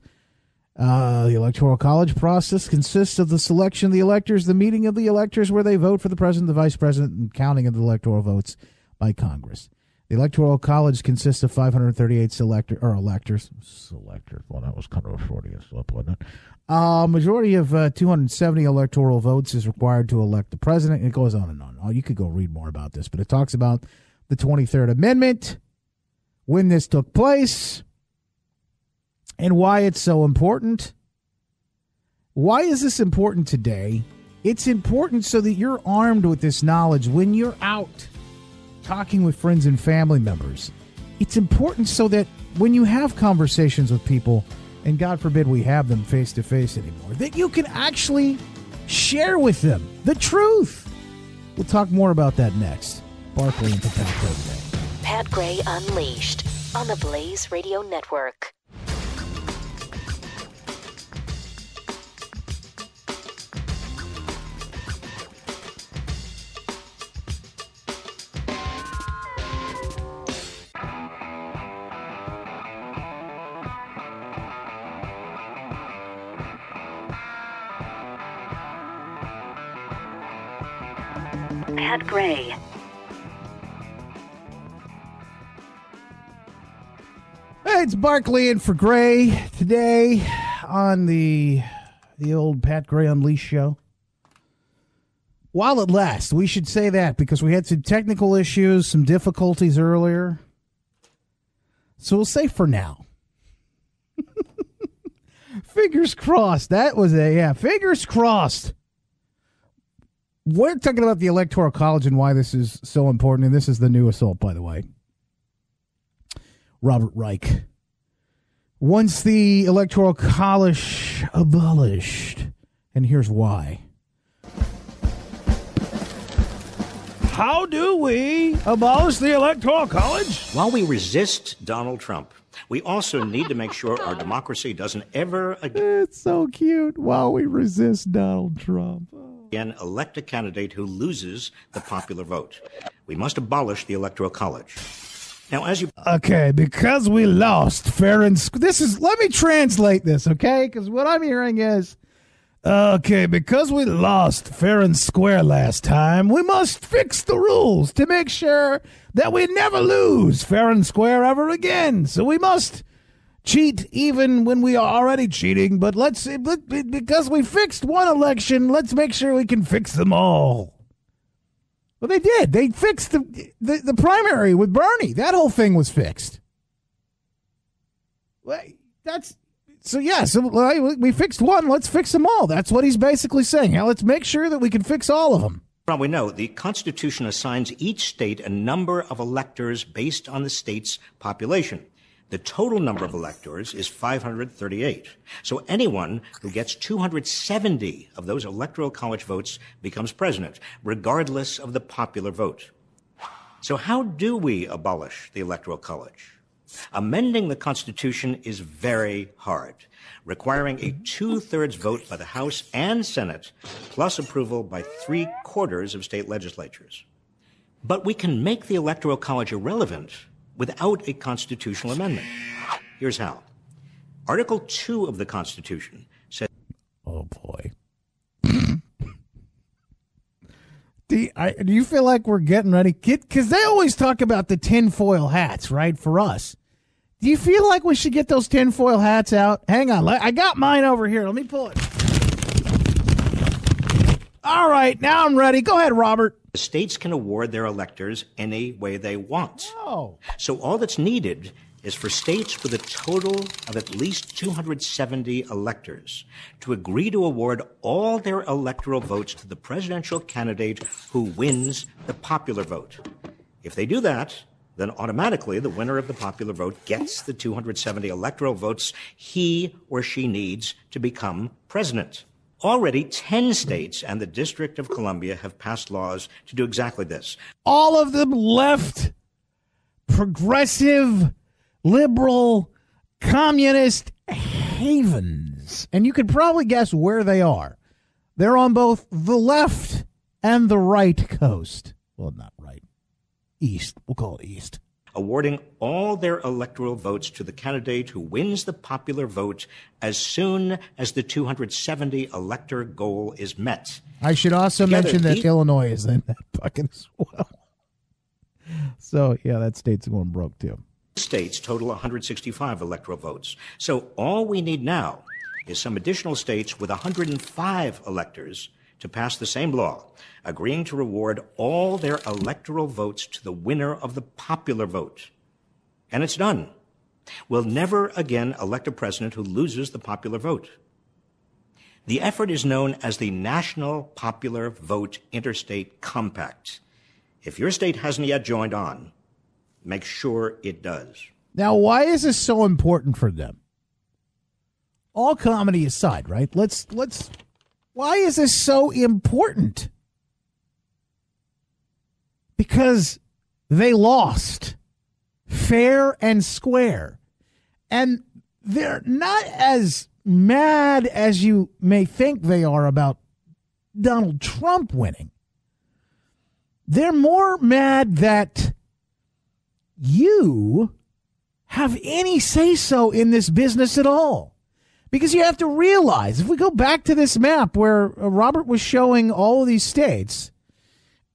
[SPEAKER 2] Uh, the Electoral College process consists of the selection of the electors, the meeting of the electors where they vote for the president, the vice president, and counting of the electoral votes by Congress. The Electoral College consists of 538 selector or electors. Selectors. Well, that was kind of a Freudian slip, wasn't it? A uh, majority of uh, 270 electoral votes is required to elect the president. It goes on and on. Oh, you could go read more about this, but it talks about the 23rd Amendment, when this took place, and why it's so important. Why is this important today? It's important so that you're armed with this knowledge when you're out talking with friends and family members. It's important so that when you have conversations with people, and God forbid we have them face to face anymore, that you can actually share with them the truth. We'll talk more about that next. Barclay and Pat Gray.
[SPEAKER 1] Pat Gray Unleashed on the Blaze Radio Network. Gray.
[SPEAKER 2] It's Barclay and for Gray today on the the old Pat Gray Unleashed show. While it lasts, we should say that because we had some technical issues, some difficulties earlier. So we'll say for now. fingers crossed. That was a yeah, fingers crossed we're talking about the Electoral College and why this is so important. And this is the new assault, by the way. Robert Reich. Once the Electoral College abolished, and here's why. How do we abolish the Electoral College?
[SPEAKER 5] While we resist Donald Trump, we also need to make sure our democracy doesn't ever again.
[SPEAKER 2] It's so cute. While we resist Donald Trump
[SPEAKER 5] again elect a candidate who loses the popular vote. We must abolish the Electoral College. Now, as you
[SPEAKER 2] okay, because we lost fair and this is let me translate this, okay? Because what I'm hearing is Okay, because we lost fair and square last time, we must fix the rules to make sure that we never lose fair and square ever again. So we must cheat even when we are already cheating, but let's because we fixed one election, let's make sure we can fix them all. Well, they did. They fixed the the, the primary with Bernie. That whole thing was fixed. That's so. Yeah, so we fixed one. Let's fix them all. That's what he's basically saying. Now let's make sure that we can fix all of them.
[SPEAKER 5] Well, we know the Constitution assigns each state a number of electors based on the state's population. The total number of electors is 538. So anyone who gets 270 of those electoral college votes becomes president, regardless of the popular vote. So how do we abolish the electoral college? Amending the Constitution is very hard, requiring a two-thirds vote by the House and Senate, plus approval by three quarters of state legislatures. But we can make the Electoral College irrelevant without a constitutional amendment. Here's how. Article 2 of the Constitution says.
[SPEAKER 2] Oh, boy. do, you, I, do you feel like we're getting ready? Because they always talk about the tinfoil hats, right, for us. Do you feel like we should get those tinfoil hats out? Hang on. I got mine over here. Let me pull it. All right, now I'm ready. Go ahead, Robert.
[SPEAKER 5] The states can award their electors any way they want.
[SPEAKER 2] Oh.
[SPEAKER 5] So all that's needed is for states with a total of at least 270 electors to agree to award all their electoral votes to the presidential candidate who wins the popular vote. If they do that, then automatically the winner of the popular vote gets the 270 electoral votes he or she needs to become president. Already, 10 states and the District of Columbia have passed laws to do exactly this.
[SPEAKER 2] All of them left, progressive, liberal, communist havens. And you can probably guess where they are. They're on both the left and the right coast. Well, not right. East. We'll call it east
[SPEAKER 5] awarding all their electoral votes to the candidate who wins the popular vote as soon as the 270 elector goal is met.
[SPEAKER 2] I should also Together, mention that Illinois is in that bucket as well. So, yeah, that state's going broke too.
[SPEAKER 5] States total 165 electoral votes. So, all we need now is some additional states with 105 electors to pass the same law, agreeing to reward all their electoral votes to the winner of the popular vote. And it's done. We'll never again elect a president who loses the popular vote. The effort is known as the National Popular Vote Interstate Compact. If your state hasn't yet joined on, make sure it does.
[SPEAKER 2] Now, why is this so important for them? All comedy aside, right? Let's let's why is this so important? Because they lost fair and square. And they're not as mad as you may think they are about Donald Trump winning. They're more mad that you have any say so in this business at all. Because you have to realize, if we go back to this map where uh, Robert was showing all of these states,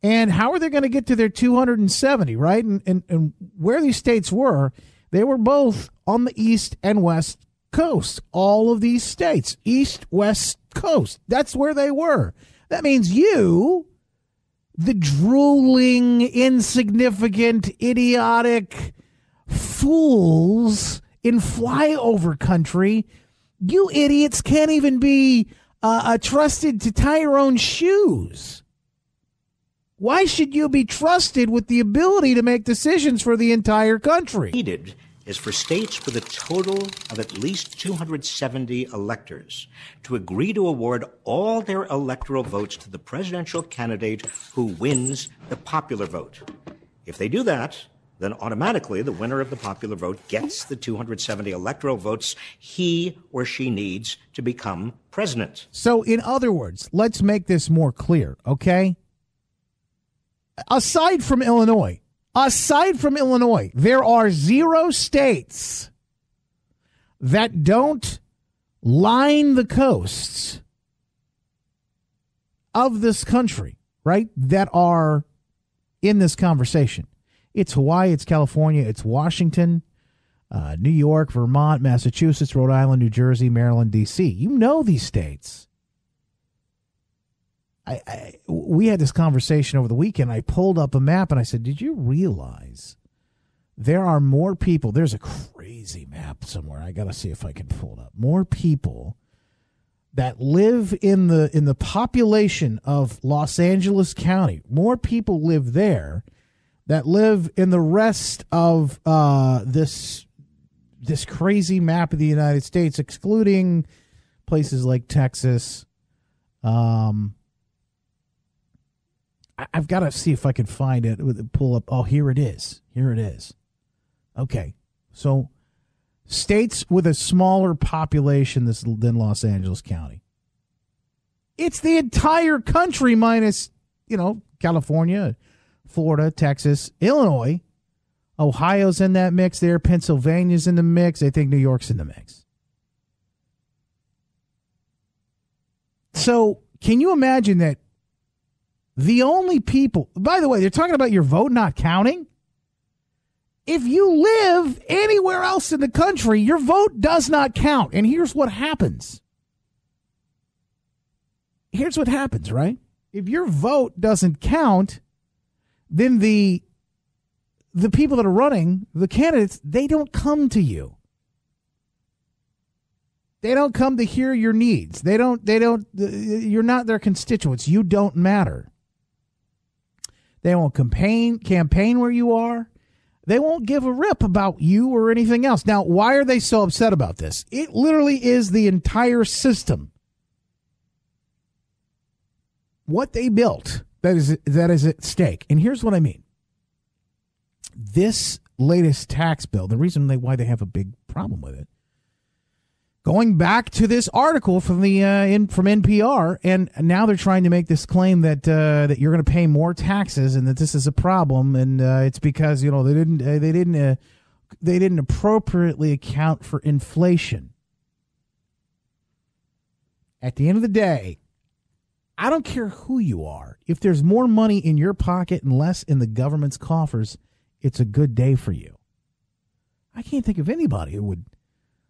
[SPEAKER 2] and how are they going to get to their 270, right? And, and, and where these states were, they were both on the east and west coast. All of these states, east, west coast. That's where they were. That means you, the drooling, insignificant, idiotic fools in flyover country, you idiots can't even be uh, uh, trusted to tie your own shoes. Why should you be trusted with the ability to make decisions for the entire country?
[SPEAKER 5] Needed is for states with a total of at least 270 electors to agree to award all their electoral votes to the presidential candidate who wins the popular vote. If they do that, then automatically the winner of the popular vote gets the 270 electoral votes he or she needs to become president.
[SPEAKER 2] So, in other words, let's make this more clear, okay? Aside from Illinois, aside from Illinois, there are zero states that don't line the coasts of this country, right, that are in this conversation. It's Hawaii, it's California, it's Washington, uh, New York, Vermont, Massachusetts, Rhode Island, New Jersey, Maryland, D.C. You know these states. I, I, we had this conversation over the weekend. I pulled up a map and I said, "Did you realize there are more people? There's a crazy map somewhere. I got to see if I can pull it up. More people that live in the in the population of Los Angeles County. More people live there that live in the rest of uh, this this crazy map of the United States, excluding places like Texas. Um, I, I've got to see if I can find it. Pull up. Oh, here it is. Here it is. Okay, so states with a smaller population than Los Angeles County. It's the entire country minus, you know, California, Florida, Texas, Illinois. Ohio's in that mix there. Pennsylvania's in the mix. I think New York's in the mix. So, can you imagine that the only people, by the way, they're talking about your vote not counting? If you live anywhere else in the country, your vote does not count. And here's what happens. Here's what happens, right? If your vote doesn't count, then the the people that are running, the candidates, they don't come to you. They don't come to hear your needs. They don't they don't you're not their constituents. You don't matter. They won't campaign campaign where you are. They won't give a rip about you or anything else. Now, why are they so upset about this? It literally is the entire system. What they built that is that is at stake. And here's what I mean. This latest tax bill, the reason they why they have a big problem with it going back to this article from the uh, in, from NPR, and now they're trying to make this claim that uh, that you're going to pay more taxes and that this is a problem, and uh, it's because you know they didn't uh, they didn't uh, they didn't appropriately account for inflation. At the end of the day, I don't care who you are. If there's more money in your pocket and less in the government's coffers, it's a good day for you. I can't think of anybody who would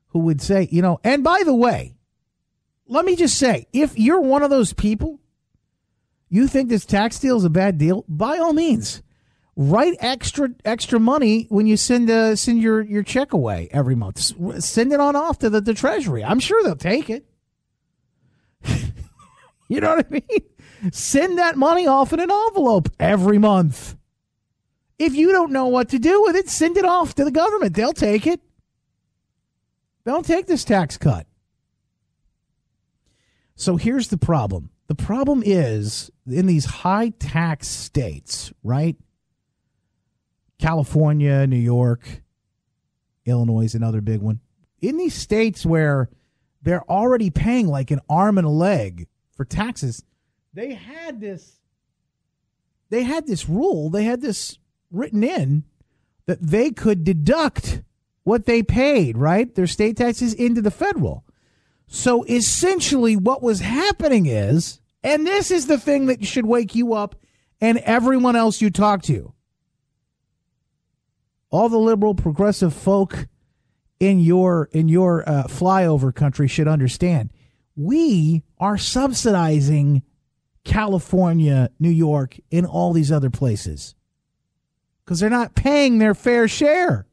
[SPEAKER 2] who would say, you know, and by the way, let me just say, if you're one of those people, you think this tax deal is a bad deal, by all means, write extra extra money when you send uh, send your, your check away every month. Send it on off to the, the treasury. I'm sure they'll take it. you know what I mean? Send that money off in an envelope every month. If you don't know what to do with it, send it off to the government. They'll take it. Don't take this tax cut. So here's the problem. The problem is in these high tax states, right? California, New York, Illinois is another big one. In these states where they're already paying like an arm and a leg for taxes, they had this they had this rule, they had this written in that they could deduct what they paid, right? Their state taxes into the federal. So essentially, what was happening is, and this is the thing that should wake you up and everyone else you talk to. All the liberal progressive folk in your in your uh, flyover country should understand. We are subsidizing California, New York, and all these other places because they're not paying their fair share.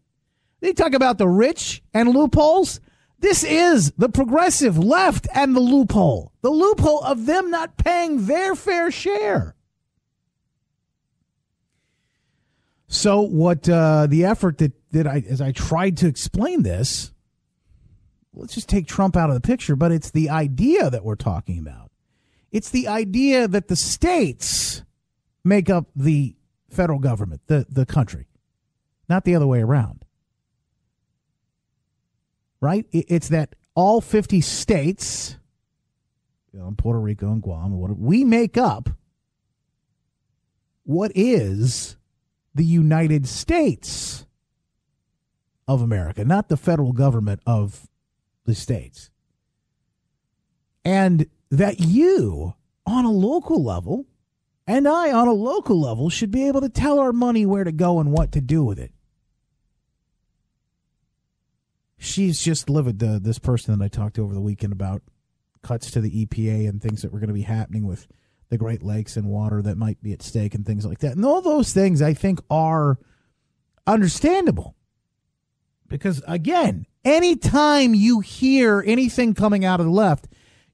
[SPEAKER 2] They talk about the rich and loopholes. This is the progressive left and the loophole. The loophole of them not paying their fair share. So, what uh, the effort that, that I, as I tried to explain this, let's just take Trump out of the picture, but it's the idea that we're talking about. It's the idea that the states make up the federal government, the, the country, not the other way around right? It's that all 50 states, you know, Puerto Rico and Guam, whatever, we make up what is the United States of America, not the federal government of the states. And that you on a local level, and I on a local level, should be able to tell our money where to go and what to do with it. She's just livid, the, this person that I talked to over the weekend about cuts to the EPA and things that were going to be happening with the Great Lakes and water that might be at stake and things like that. And all those things I think are understandable. Because again, anytime you hear anything coming out of the left,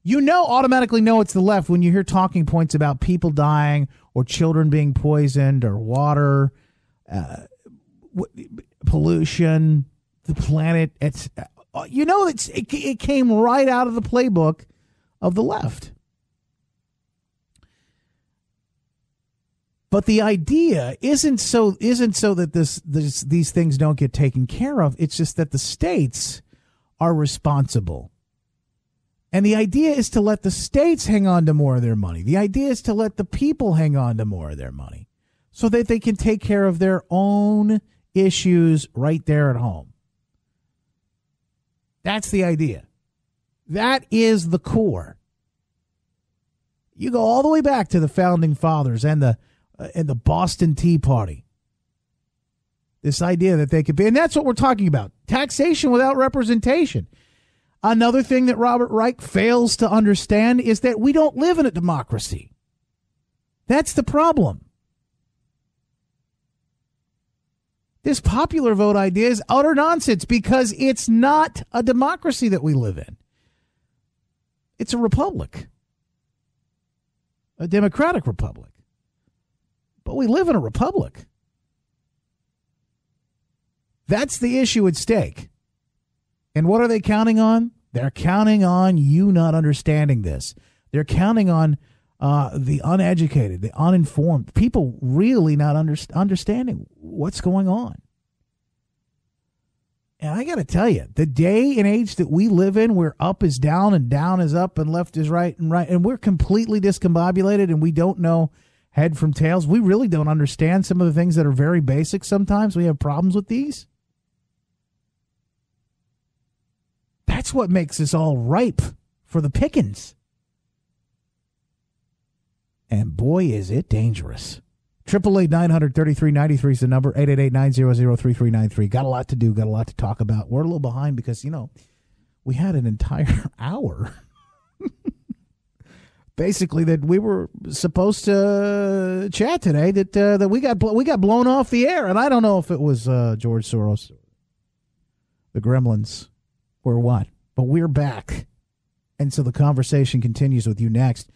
[SPEAKER 2] you know automatically know it's the left when you hear talking points about people dying or children being poisoned or water uh, pollution, the planet. It's uh, you know it's it, it came right out of the playbook of the left. But the idea isn't so isn't so that this, this these things don't get taken care of. It's just that the states are responsible. And the idea is to let the states hang on to more of their money. The idea is to let the people hang on to more of their money so that they can take care of their own issues right there at home. That's the idea. That is the core. You go all the way back to the founding fathers and the uh, and the Boston Tea Party. This idea that they could be, and that's what we're talking about taxation without representation. Another thing that Robert Reich fails to understand is that we don't live in a democracy. That's the problem. This popular vote idea is utter nonsense because it's not a democracy that we live in. It's a republic, a democratic republic. But we live in a republic. That's the issue at stake. And what are they counting on? They're counting on you not understanding this. They're counting on uh, the uneducated, the uninformed, people really not under, understanding what's going on. And I got to tell you, the day and age that we live in, where up is down and down is up and left is right and right, and we're completely discombobulated and we don't know head from tails. We really don't understand some of the things that are very basic sometimes. We have problems with these. That's what makes us all ripe for the pickings. And boy, is it dangerous. Triple eight nine hundred thirty three ninety three is the number. Eight eight eight nine zero zero three three nine three. Got a lot to do. Got a lot to talk about. We're a little behind because you know we had an entire hour basically that we were supposed to chat today that uh, that we got we got blown off the air, and I don't know if it was uh, George Soros, the Gremlins, or what, but we're back, and so the conversation continues with you next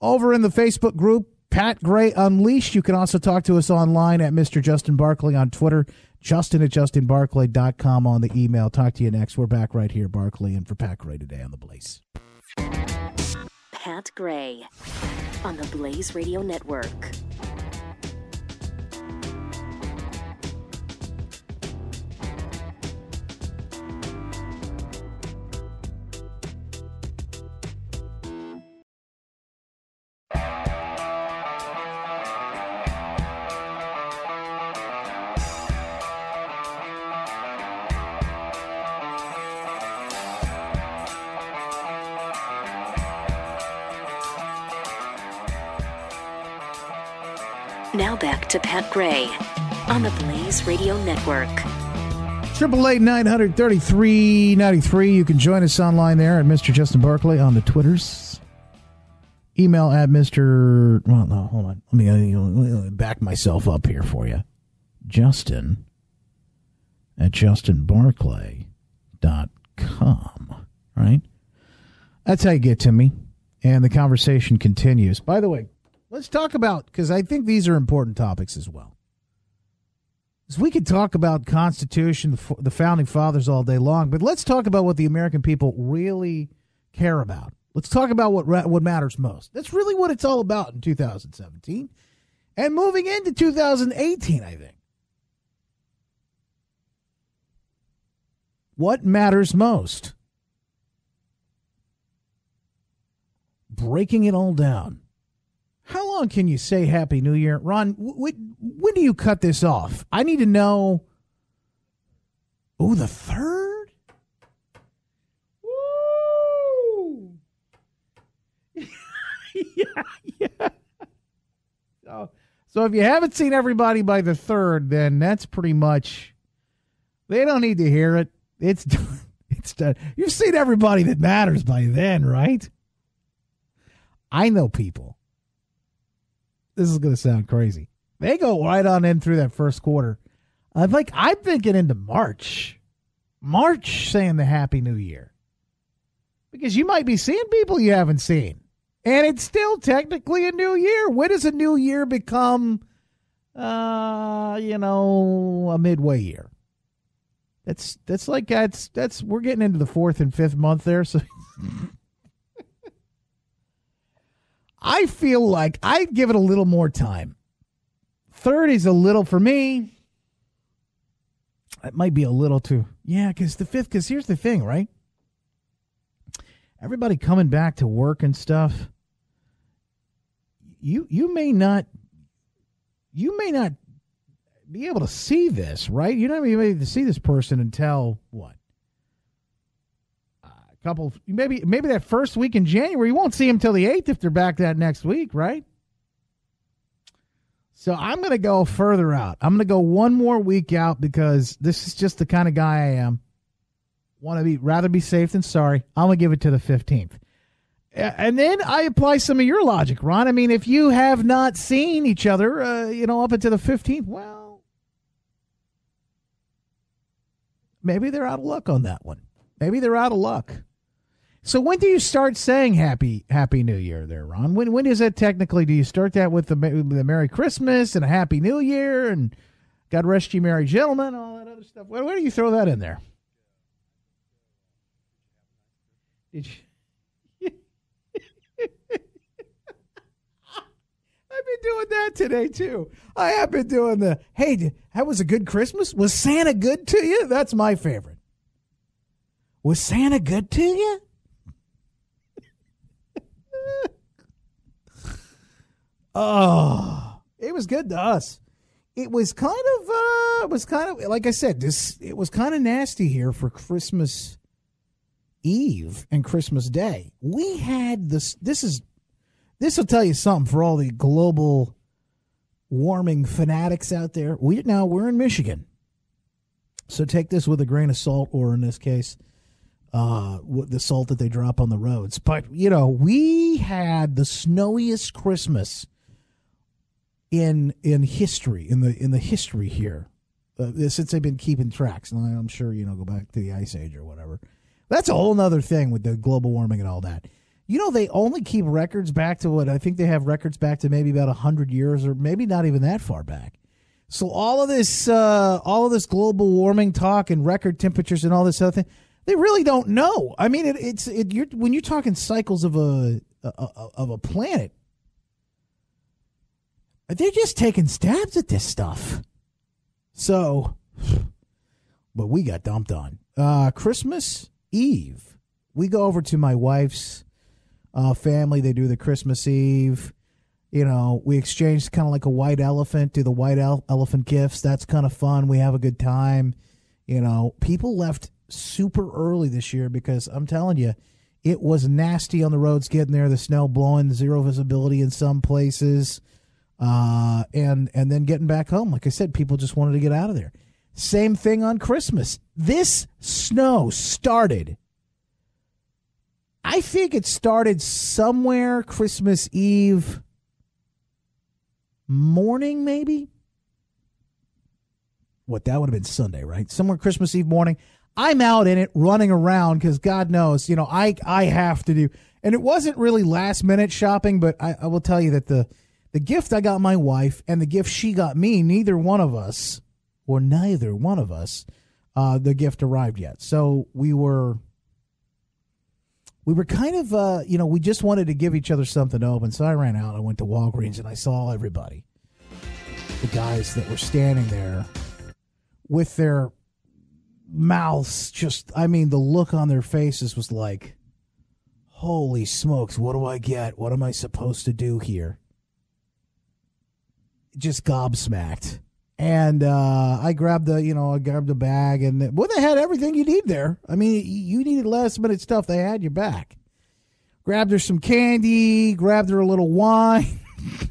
[SPEAKER 2] over in the Facebook group. Pat Gray Unleashed. You can also talk to us online at Mr. Justin Barclay on Twitter, Justin at JustinBarclay.com on the email. Talk to you next. We're back right here, Barclay, and for Pat Gray today on The Blaze.
[SPEAKER 1] Pat Gray on the Blaze Radio Network. Back to Pat Gray on the Blaze Radio Network.
[SPEAKER 2] Triple eight nine hundred thirty three ninety three. You can join us online there at Mr. Justin Barclay on the Twitters. Email at Mr. Well, no, hold on. Let me, uh, let me back myself up here for you. Justin at justinbarclay.com. Right? That's how you get to me. And the conversation continues. By the way, let's talk about, because I think these are important topics as well. We could talk about Constitution, the founding fathers all day long, but let's talk about what the American people really care about. Let's talk about what what matters most. That's really what it's all about in 2017 and moving into 2018, I think. What matters most? Breaking it all down. How long can you say Happy New Year? Ron, when, when do you cut this off? I need to know. Oh, the third? Woo! yeah, yeah. So, so if you haven't seen everybody by the third, then that's pretty much. They don't need to hear it. It's done. It's done. You've seen everybody that matters by then, right? I know people. This is going to sound crazy. They go right on in through that first quarter. I'm like, I'm thinking into March. March saying the Happy New Year. Because you might be seeing people you haven't seen. And it's still technically a new year. When does a new year become, uh, you know, a midway year? That's that's like that's that's we're getting into the fourth and fifth month there. So I feel like I'd give it a little more time. Third is a little for me. It might be a little too. Yeah, because the fifth. Because here's the thing, right? Everybody coming back to work and stuff. You you may not. You may not be able to see this, right? You're not be able to see this person until what? Couple, maybe maybe that first week in January. You won't see them till the eighth if they're back that next week, right? So I'm going to go further out. I'm going to go one more week out because this is just the kind of guy I am. Want to be rather be safe than sorry. I'm going to give it to the 15th. And then I apply some of your logic, Ron. I mean, if you have not seen each other, uh, you know, up until the 15th, well, maybe they're out of luck on that one. Maybe they're out of luck. So when do you start saying happy Happy New Year there, Ron? When when is that technically? Do you start that with the the Merry Christmas and a Happy New Year and God rest you, merry gentlemen, all that other stuff? Where, where do you throw that in there? Did you? I've been doing that today too. I have been doing the hey, that was a good Christmas. Was Santa good to you? That's my favorite. Was Santa good to you? Oh, it was good to us. It was kind of, uh, it was kind of like I said. This it was kind of nasty here for Christmas Eve and Christmas Day. We had this. This is this will tell you something for all the global warming fanatics out there. We now we're in Michigan, so take this with a grain of salt, or in this case, uh, the salt that they drop on the roads. But you know, we had the snowiest Christmas in in history in the in the history here uh, since they've been keeping tracks. And I'm sure you know go back to the ice age or whatever. That's a whole other thing with the global warming and all that. You know, they only keep records back to what I think they have records back to maybe about hundred years, or maybe not even that far back. So all of this, uh, all of this global warming talk and record temperatures and all this other thing, they really don't know. I mean, it, it's it, you're, when you're talking cycles of a, a, a of a planet, they're just taking stabs at this stuff. So, but we got dumped on. Uh, Christmas Eve, we go over to my wife's uh, family. They do the Christmas Eve. You know, we exchange kind of like a white elephant, do the white el- elephant gifts. That's kind of fun. We have a good time. You know, people left super early this year because I'm telling you, it was nasty on the roads getting there. The snow blowing, zero visibility in some places, uh, and and then getting back home. Like I said, people just wanted to get out of there. Same thing on Christmas. This snow started I think it started somewhere Christmas Eve morning, maybe. What that would have been Sunday, right? Somewhere Christmas Eve morning. I'm out in it running around because God knows, you know, I I have to do. And it wasn't really last minute shopping, but I, I will tell you that the the gift I got my wife and the gift she got me, neither one of us, or neither one of us, uh, the gift arrived yet. So we were we were kind of, uh, you know, we just wanted to give each other something to open. So I ran out. I went to Walgreens and I saw everybody, the guys that were standing there with their mouths just, I mean, the look on their faces was like, holy smokes, what do I get? What am I supposed to do here? Just gobsmacked. And uh, I grabbed the, you know, I grabbed the bag, and well, they had everything you need there. I mean, you needed last minute stuff. They had your back. grabbed her some candy, grabbed her a little wine.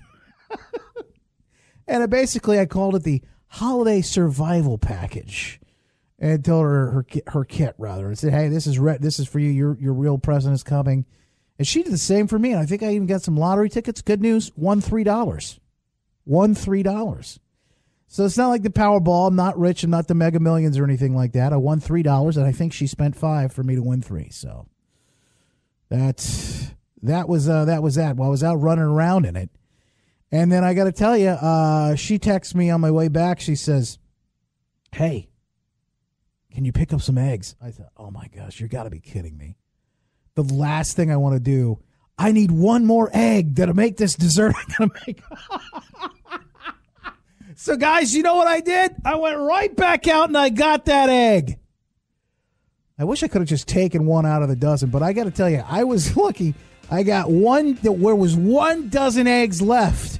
[SPEAKER 2] and I basically I called it the holiday survival package. And told her her her kit rather and said, "Hey, this is re- this is for you. Your your real present is coming." And she did the same for me. And I think I even got some lottery tickets. Good news, won three dollars. Won three dollars. So it's not like the Powerball. I'm not rich. I'm not the Mega Millions or anything like that. I won three dollars, and I think she spent five for me to win three. So that's that was uh, that was that. While I was out running around in it, and then I got to tell you, uh, she texts me on my way back. She says, "Hey, can you pick up some eggs?" I thought, "Oh my gosh, you got to be kidding me!" The last thing I want to do, I need one more egg to make this dessert I'm gonna make. So, guys, you know what I did? I went right back out and I got that egg. I wish I could have just taken one out of the dozen, but I got to tell you, I was lucky. I got one, that where was one dozen eggs left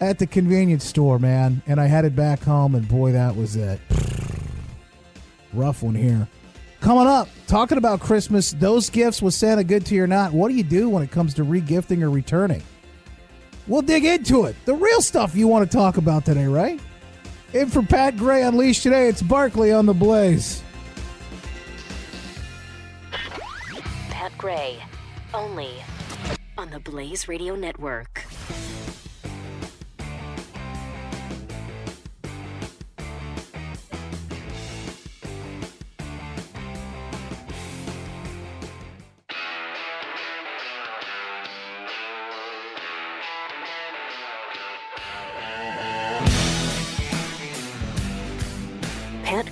[SPEAKER 2] at the convenience store, man. And I headed back home, and boy, that was it. Rough one here. Coming up, talking about Christmas, those gifts, was Santa good to you or not? What do you do when it comes to regifting or returning? We'll dig into it. The real stuff you want to talk about today, right? And for Pat Gray Unleashed today, it's Barclay on the Blaze.
[SPEAKER 1] Pat Gray, only on the Blaze Radio Network.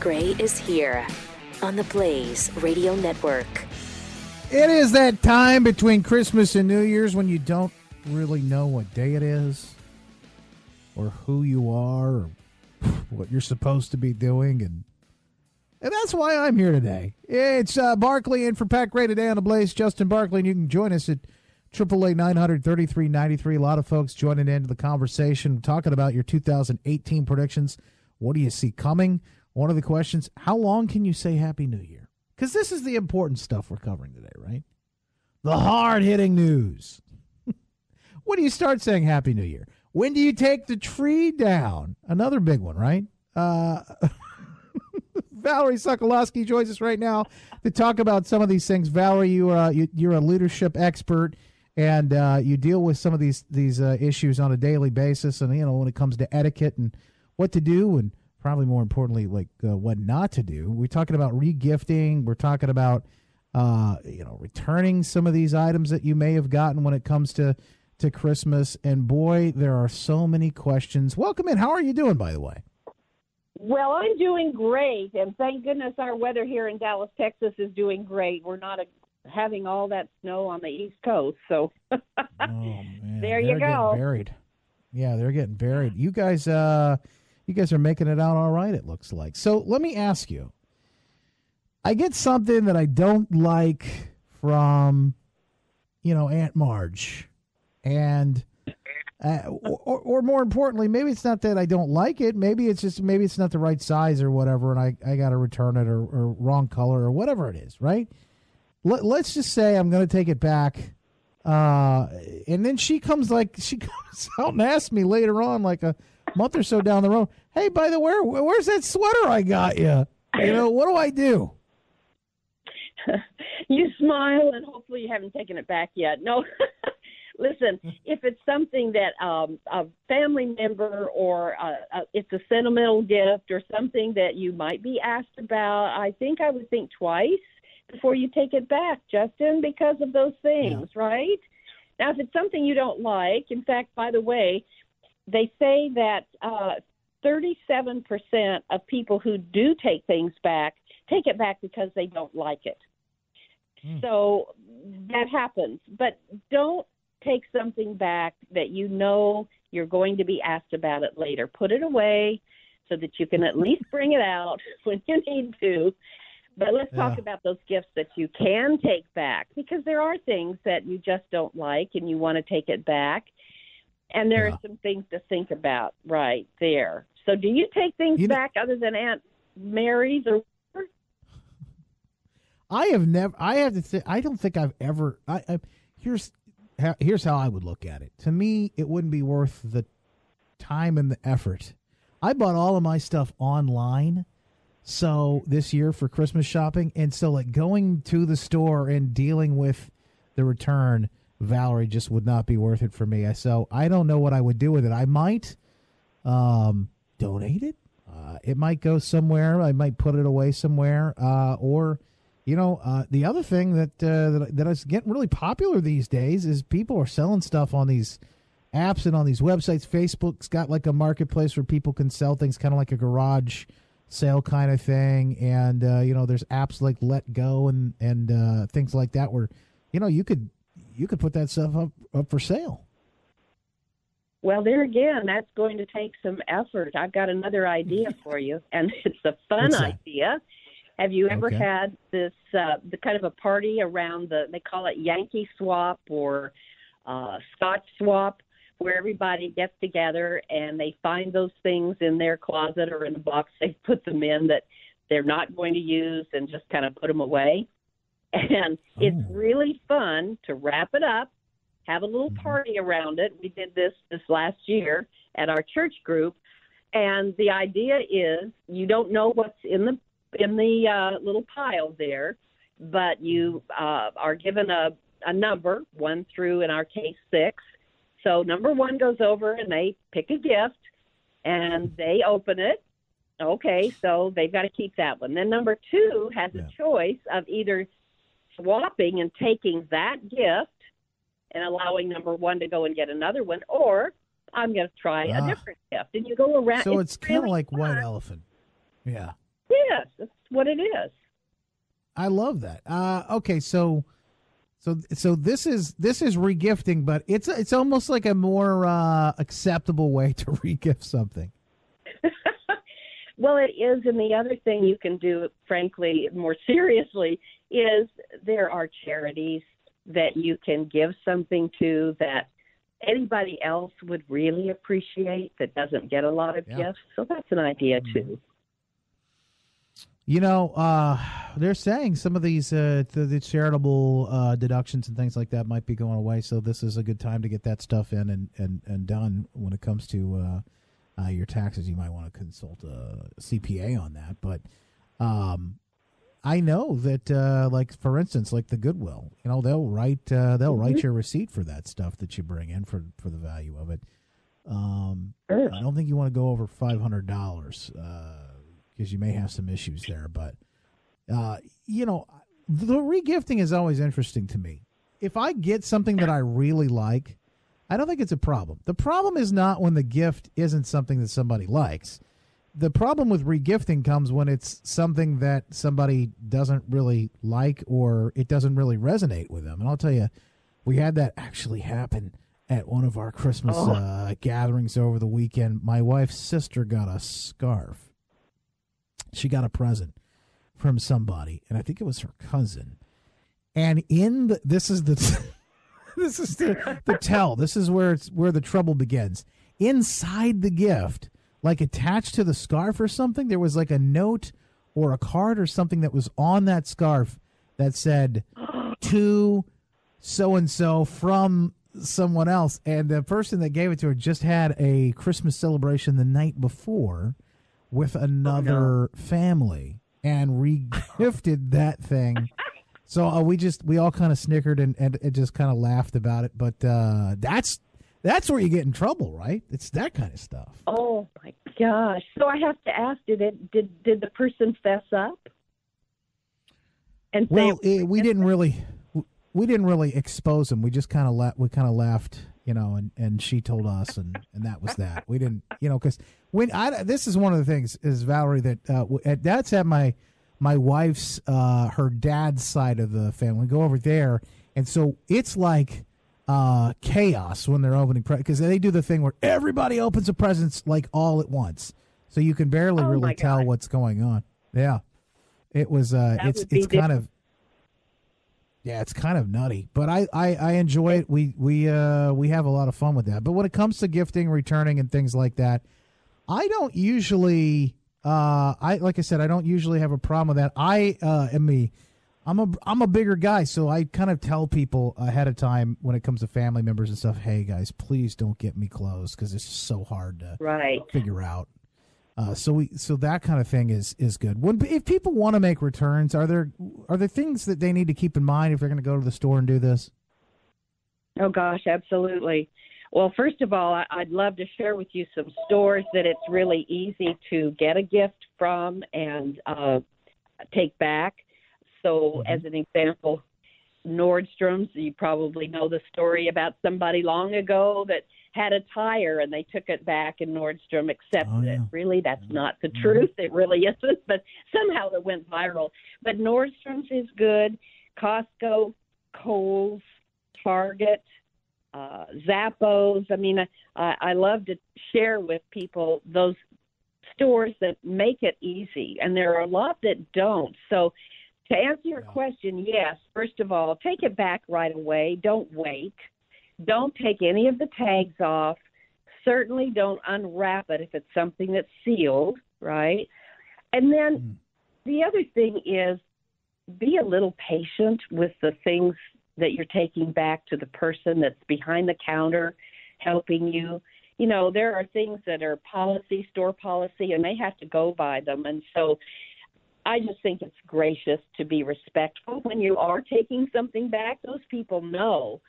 [SPEAKER 1] Gray is here on the Blaze Radio Network.
[SPEAKER 2] It is that time between Christmas and New Year's when you don't really know what day it is or who you are or what you're supposed to be doing and and that's why I'm here today. It's uh, Barclay in for Pat Gray today on the Blaze. Justin Barclay, and you can join us at ninety three. A lot of folks joining into the conversation, talking about your 2018 predictions. What do you see coming? One of the questions: How long can you say Happy New Year? Because this is the important stuff we're covering today, right? The hard hitting news. when do you start saying Happy New Year? When do you take the tree down? Another big one, right? Uh, Valerie Sokolovsky joins us right now to talk about some of these things. Valerie, you, uh, you you're a leadership expert, and uh, you deal with some of these these uh, issues on a daily basis. And you know when it comes to etiquette and what to do, and probably more importantly, like uh, what not to do. We're talking about regifting. We're talking about uh, you know returning some of these items that you may have gotten when it comes to to Christmas. And boy, there are so many questions. Welcome in. How are you doing, by the way?
[SPEAKER 6] Well, I'm doing great, and thank goodness our weather here in Dallas, Texas is doing great. We're not a, having all that snow on the East Coast, so
[SPEAKER 2] oh man,
[SPEAKER 6] There you
[SPEAKER 2] They're getting
[SPEAKER 6] go.
[SPEAKER 2] Buried. Yeah, they're getting buried. You guys, uh, you guys are making it out all right. It looks like. So let me ask you. I get something that I don't like from, you know, Aunt Marge, and. Uh, or, or more importantly, maybe it's not that I don't like it. Maybe it's just maybe it's not the right size or whatever, and I, I got to return it or, or wrong color or whatever it is, right? Let, let's just say I'm going to take it back uh, and then she comes like she comes out and asks me later on, like a month or so down the road, "Hey, by the way, where, where's that sweater I got you? You know, what do I do?"
[SPEAKER 6] you smile, and hopefully you haven't taken it back yet. No, listen, if it's something that um, a family member or uh, uh, it's a sentimental gift or something that you might be asked about, I think I would think twice before you take it back, Justin, because of those things, right? Now, if it's something you don't like, in fact, by the way, they say that uh, 37% of people who do take things back take it back because they don't like it. So that happens. But don't take something back that you know you're going to be asked about it later. Put it away so that you can at least bring it out when you need to. But let's talk
[SPEAKER 2] Yeah.
[SPEAKER 6] about those gifts that you can take back because there are things that you just don't like and you want to take it back. And there
[SPEAKER 2] Yeah.
[SPEAKER 6] are some things to think about right there. So, do you take things
[SPEAKER 2] You know-
[SPEAKER 6] back other than Aunt Mary's or
[SPEAKER 2] I have never. I have to. Th- I don't think I've ever. I, I here's here's how I would look at it. To me, it wouldn't be worth the time and the effort. I bought all of my stuff online. So this year for Christmas shopping, and so like going to the store and dealing with the return, Valerie just would not be worth it for me. So I don't know what I would do with it. I might um, donate it. Uh, it might go somewhere. I might put it away somewhere, uh, or you know, uh, the other thing that uh, that that is getting really popular these days is people are selling stuff on these apps and on these websites. Facebook's got like a marketplace where people can sell things, kind of like a garage sale kind of thing. And uh, you know, there's apps like Let Go and and uh, things like that where you know you could you could put that stuff up up for sale.
[SPEAKER 6] Well, there again, that's going to take some effort. I've got another idea for you, and it's a fun idea. Have you ever
[SPEAKER 2] Okay.
[SPEAKER 6] had this uh, the kind of a party around the they call it Yankee Swap or uh, Scotch Swap, where everybody gets together and they find those things in their closet or in the box they put them in that they're not going to use and just kind of put them away. And it's
[SPEAKER 2] Oh.
[SPEAKER 6] really fun to wrap it up, have a little party around it. We did this this last year at our church group, and the idea is you don't know what's in the in the uh, little pile there, but you uh, are given a a number one through in our case six. So number one goes over and they pick a gift, and they open it. Okay, so they've got to keep that one. Then number two has
[SPEAKER 2] Yeah.
[SPEAKER 6] a choice of either swapping and taking that gift and allowing number one to go and get another one, or I'm going to try
[SPEAKER 2] Ah.
[SPEAKER 6] a different gift. And you go around.
[SPEAKER 2] So it's, kind of
[SPEAKER 6] really
[SPEAKER 2] like White. Elephant. Yeah.
[SPEAKER 6] Yes, that's what it is.
[SPEAKER 2] I love that. Uh, okay, so so so this is this is regifting, but it's it's almost like a more uh, acceptable way to regift something.
[SPEAKER 6] Well, it is, and the other thing you can do, frankly, more seriously, is there are charities that you can give something to that anybody else would really appreciate that doesn't get a lot of
[SPEAKER 2] Yeah.
[SPEAKER 6] gifts. So that's an idea too.
[SPEAKER 2] You know, uh, they're saying some of these uh, the, the charitable uh, deductions and things like that might be going away. So this is a good time to get that stuff in and, and, and done when it comes to uh, uh, your taxes. You might want to consult a CPA on that. But um, I know that, uh, like for instance, like the Goodwill, you know, they'll write uh, they'll write your receipt for that stuff that you bring in for for the value of it. Um,
[SPEAKER 6] Sure.
[SPEAKER 2] I don't think you want to go over five hundred dollars because you may have some issues there. But uh, you know, the regifting is always interesting to me. If I get something that I really like, I don't think it's a problem. The problem is not when the gift isn't something that somebody likes. The problem with regifting comes when it's something that somebody doesn't really like or it doesn't really resonate with them. And I'll tell you, we had that actually happen at one of our Christmas uh, gatherings over the weekend. My wife's sister got a scarf. She got a present from somebody, and I think it was her cousin. And in the this is the this is the the tell. This is where it's where the trouble begins. Inside the gift, like attached to the scarf or something, there was like a note or a card or something that was on that scarf that said to so and so from someone else. And the person that gave it to her just had a Christmas celebration the night before with another family and regifted that thing. So uh, we just we all kind of snickered and, and, and just kind of laughed about it. But uh, that's that's where you get in trouble, right? It's that kind of stuff.
[SPEAKER 6] Oh my gosh! So I have to ask: Did it? Did did the person fess up? And
[SPEAKER 2] Well, eh, we didn't really we didn't really expose him. We just kind of la- we kind of laughed, you know, and, and she told us, and, and that was that. We didn't, you know, because when I this is one of the things is Valerie that uh, at, that's at my my wife's uh, her dad's side of the family. Go over there, and so it's like uh, chaos when they're opening because they do the thing where everybody opens the presents like all at once, so you can barely
[SPEAKER 6] Oh,
[SPEAKER 2] really tell what's going on. Yeah, it was. Uh,
[SPEAKER 6] That
[SPEAKER 2] it's it's kind
[SPEAKER 6] different.
[SPEAKER 2] of yeah, it's kind of nutty, but I, I, I enjoy it. We we uh we have a lot of fun with that. But when it comes to gifting, returning, and things like that, I don't usually uh I like I said I don't usually have a problem with that. I uh am a I'm a I'm a bigger guy, so I kind of tell people ahead of time when it comes to family members and stuff. Hey guys, please don't get me clothes because it's so hard to
[SPEAKER 6] Right.
[SPEAKER 2] figure out. Uh, so we so that kind of thing is is good. When if people want to make returns, are there are there things that they need to keep in mind if they're going to go to the store and do this?
[SPEAKER 6] Oh gosh, absolutely. Well, first of all, I'd love to share with you some stores that it's really easy to get a gift from and uh, take back. So, as an example, Nordstrom's, you probably know the story about somebody long ago that had a tire and they took it back and Nordstrom accepted
[SPEAKER 2] Oh,
[SPEAKER 6] it. Really, that's not the truth. It really isn't, but somehow it went viral. But Nordstrom's is good. Costco, Kohl's, Target, uh, Zappos. I mean, I, I love to share with people those stores that make it easy, and there are a lot that don't. So, to answer your question, yes, first of all, take it back right away. Don't wait. Don't take any of the tags off. Certainly don't unwrap it if it's something that's sealed, right? And then mm. the other thing is be a little patient with the things that you're taking back to the person that's behind the counter helping you. You know, there are things that are policy, store policy, and they have to go by them. And so I just think it's gracious to be respectful when you are taking something back. Those people know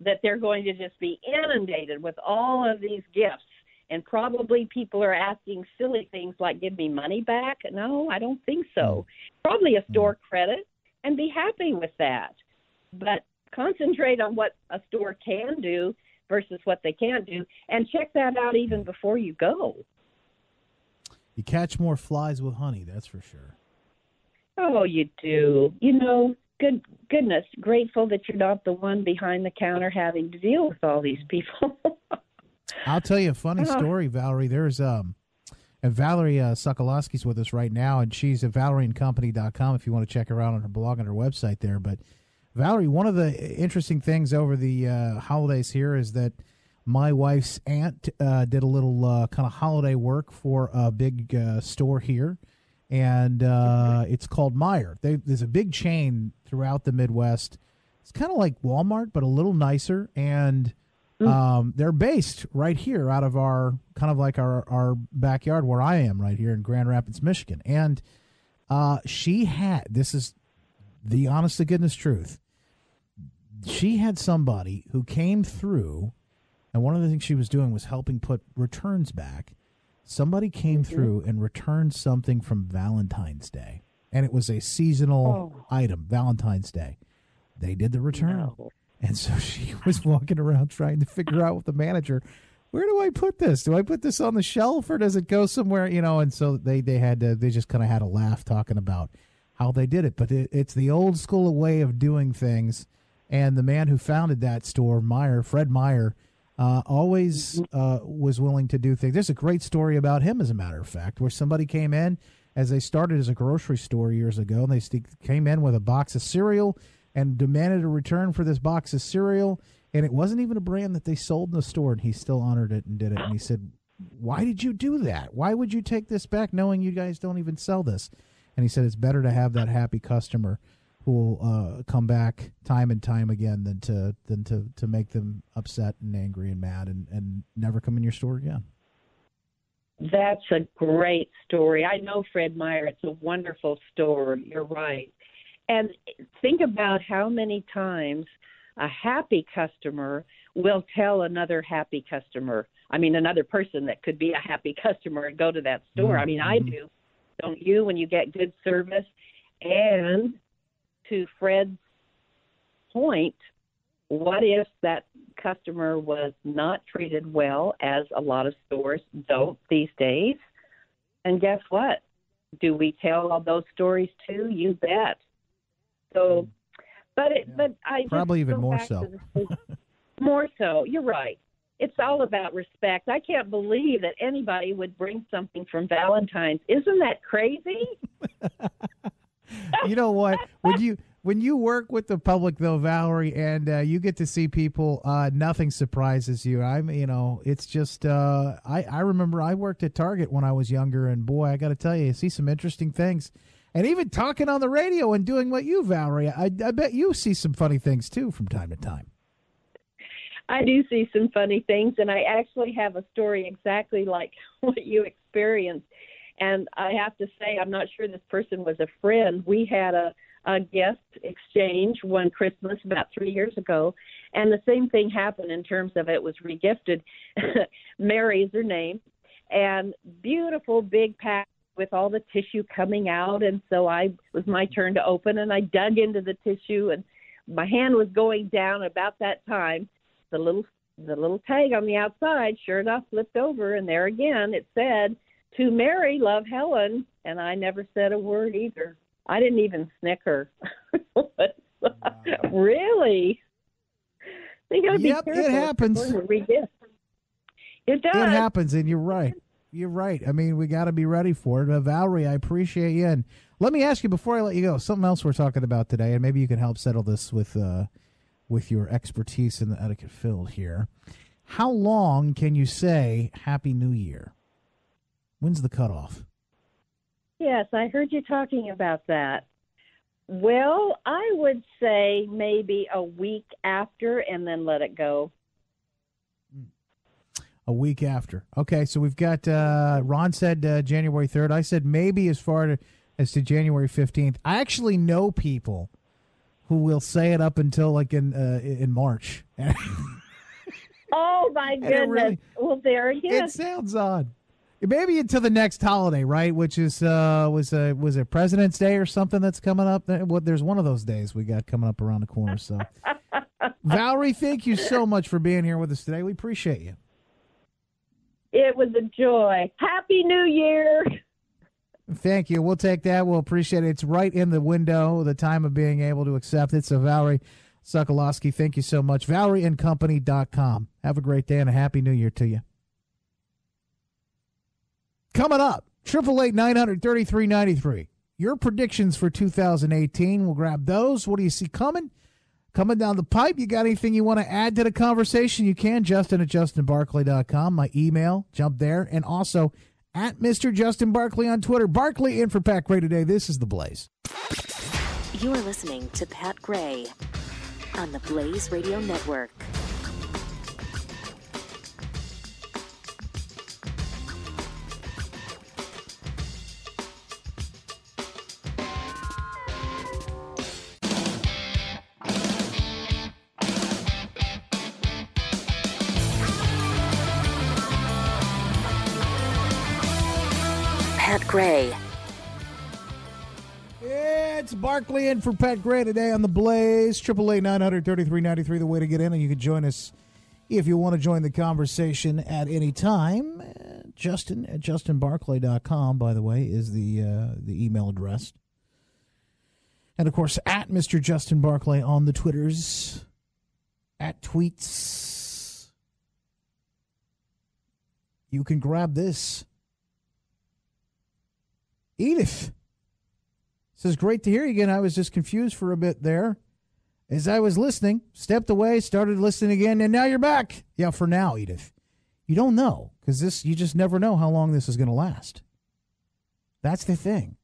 [SPEAKER 6] that they're going to just be inundated with all of these gifts. And probably people are asking silly things like, give me money back. No, I don't think so. Mm-hmm. Probably a mm-hmm. store credit and be happy with that. But concentrate on what a store can do versus what they can't do and check that out even before you go.
[SPEAKER 2] You catch more flies with honey, that's for sure.
[SPEAKER 6] Oh, you do. You know, good goodness, grateful that you're not the one behind the counter having to deal with all these people.
[SPEAKER 2] I'll tell you a funny
[SPEAKER 6] Uh-huh.
[SPEAKER 2] story, Valerie. There's um, and Valerie uh, Sokolovsky's with us right now, and she's at ValerieandCompany.com if you want to check her out on her blog and her website there. But Valerie, one of the interesting things over the uh, holidays here is that my wife's aunt uh, did a little uh, kind of holiday work for a big uh, store here, and uh, it's called Meijer. They, there's a big chain throughout the Midwest. It's kind of like Walmart, but a little nicer, and um, they're based right here out of our kind of like our, our backyard where I am right here in Grand Rapids, Michigan. And uh, she had this is the honest to goodness truth. She had somebody who came through, and one of the things she was doing was helping put returns back. Somebody came mm-hmm. through and returned something from Valentine's Day, and it was a seasonal oh. item, Valentine's Day. They did the return.
[SPEAKER 6] No.
[SPEAKER 2] And so she was walking around trying to figure out with the manager, where do I put this? Do I put this on the shelf or does it go somewhere? You know, and so they, they had to, they just kind of had a laugh talking about how they did it. But it, it's the old school way of doing things. And the man who founded that store, Meijer, Fred Meijer, uh, always uh, was willing to do things. There's a great story about him, as a matter of fact, where somebody came in as they started as a grocery store years ago, and they st- came in with a box of cereal and demanded a return for this box of cereal. And it wasn't even a brand that they sold in the store, and he still honored it and did it. And he said, "Why did you do that? Why would you take this back, knowing you guys don't even sell this?" And he said, "It's better to have that happy customer who will uh, come back time and time again than to than to to make them upset and angry and mad and and never come in your store again."
[SPEAKER 6] That's a great story. I know Fred Meijer. It's a wonderful story. You're right. And think about how many times a happy customer will tell another happy customer. I mean, another person that could be a happy customer and go to that store. I mean, I do. Don't you when you get good service? And to Fred's point, what if that customer was not treated well, as a lot of stores don't these days? And guess what? Do we tell all those stories too? You bet. So, but it, but I
[SPEAKER 2] Probably even more so.
[SPEAKER 6] the- more so. You're right. It's all about respect. I can't believe that anybody would bring something from Valentine's. Isn't that crazy?
[SPEAKER 2] you know what? When you when you work with the public though, Valerie, and uh, you get to see people, uh, nothing surprises you. I'm, you know, it's just. Uh, I I remember I worked at Target when I was younger, and boy, I got to tell you, you see some interesting things. and even talking on the radio and doing what you, Valerie. I, I bet you see some funny things too from time to time.
[SPEAKER 6] I do see some funny things, and I actually have a story exactly like what you experienced. And I have to say, I'm not sure this person was a friend. We had a, a guest exchange one Christmas about three years ago, and the same thing happened in terms of it was regifted. Mary is her name, and beautiful big pack with all the tissue coming out. And so I it was my turn to open, and I dug into the tissue, and my hand was going down about that time. The little the little tag on the outside, sure enough, flipped over, and there again it said to Mary, love Helen, and I never said a word either. I didn't even snicker. really? They gotta
[SPEAKER 2] Yep,
[SPEAKER 6] be
[SPEAKER 2] it happens.
[SPEAKER 6] It's going to regift. It does.
[SPEAKER 2] It happens, and you're right. You're right. I mean, we got to be ready for it. Uh, Valerie, I appreciate you. And let me ask you before I let you go, something else we're talking about today, and maybe you can help settle this with uh, with your expertise in the etiquette field here. How long can you say Happy New Year? When's the cutoff?
[SPEAKER 6] Yes, I heard you talking about that. Well, I would say maybe a week after and then let it go.
[SPEAKER 2] A week after. Okay, so we've got uh, Ron said uh, January 3rd. I said maybe as far to, as to January 15th. I actually know people who will say it up until like in uh, in March.
[SPEAKER 6] Oh my goodness!
[SPEAKER 2] really-
[SPEAKER 6] well, there again.
[SPEAKER 2] It sounds odd. Maybe until the next holiday, right? Which is uh was uh, was it President's Day or something that's coming up? There's one of those days we got coming up around the corner. So, Valerie, thank you so much for being here with us today. We appreciate you.
[SPEAKER 6] It was a joy. Happy New Year!
[SPEAKER 2] Thank you. We'll take that. We'll appreciate it. It's right in the window, the time of being able to accept it. So, Valerie Sokolovsky, thank you so much. ValerieandCompany.com. Have a great day and a happy new year to you. Coming up, triple eight nine hundred thirty three ninety three. Your predictions for 2018. We'll grab those. What do you see coming? Coming down the pipe. You got anything you want to add to the conversation? You can. Justin at JustinBarclay.com. My email. Jump there. And also at Mr. Justin Barclay on Twitter. Barclay in for Pat Gray today. This is The Blaze.
[SPEAKER 1] You are listening to Pat Gray on the Blaze Radio Network. Pat Gray
[SPEAKER 2] It's Barclay in for Pat Gray today on the Blaze. Triple eight nine hundred thirty three ninety three. The way to get in, and you can join us if you want to join the conversation at any time. Justin at justinbarclay.com, by the way, is the uh, the email address, and of course at Mr. Justin Barclay on the Twitters, at tweets. You can grab this. Edith says, Great to hear you again. I was just confused for a bit there. As I was listening, stepped away, started listening again, and now you're back. Yeah, for now, Edith. You don't know because this, you just never know how long this is going to last. That's the thing.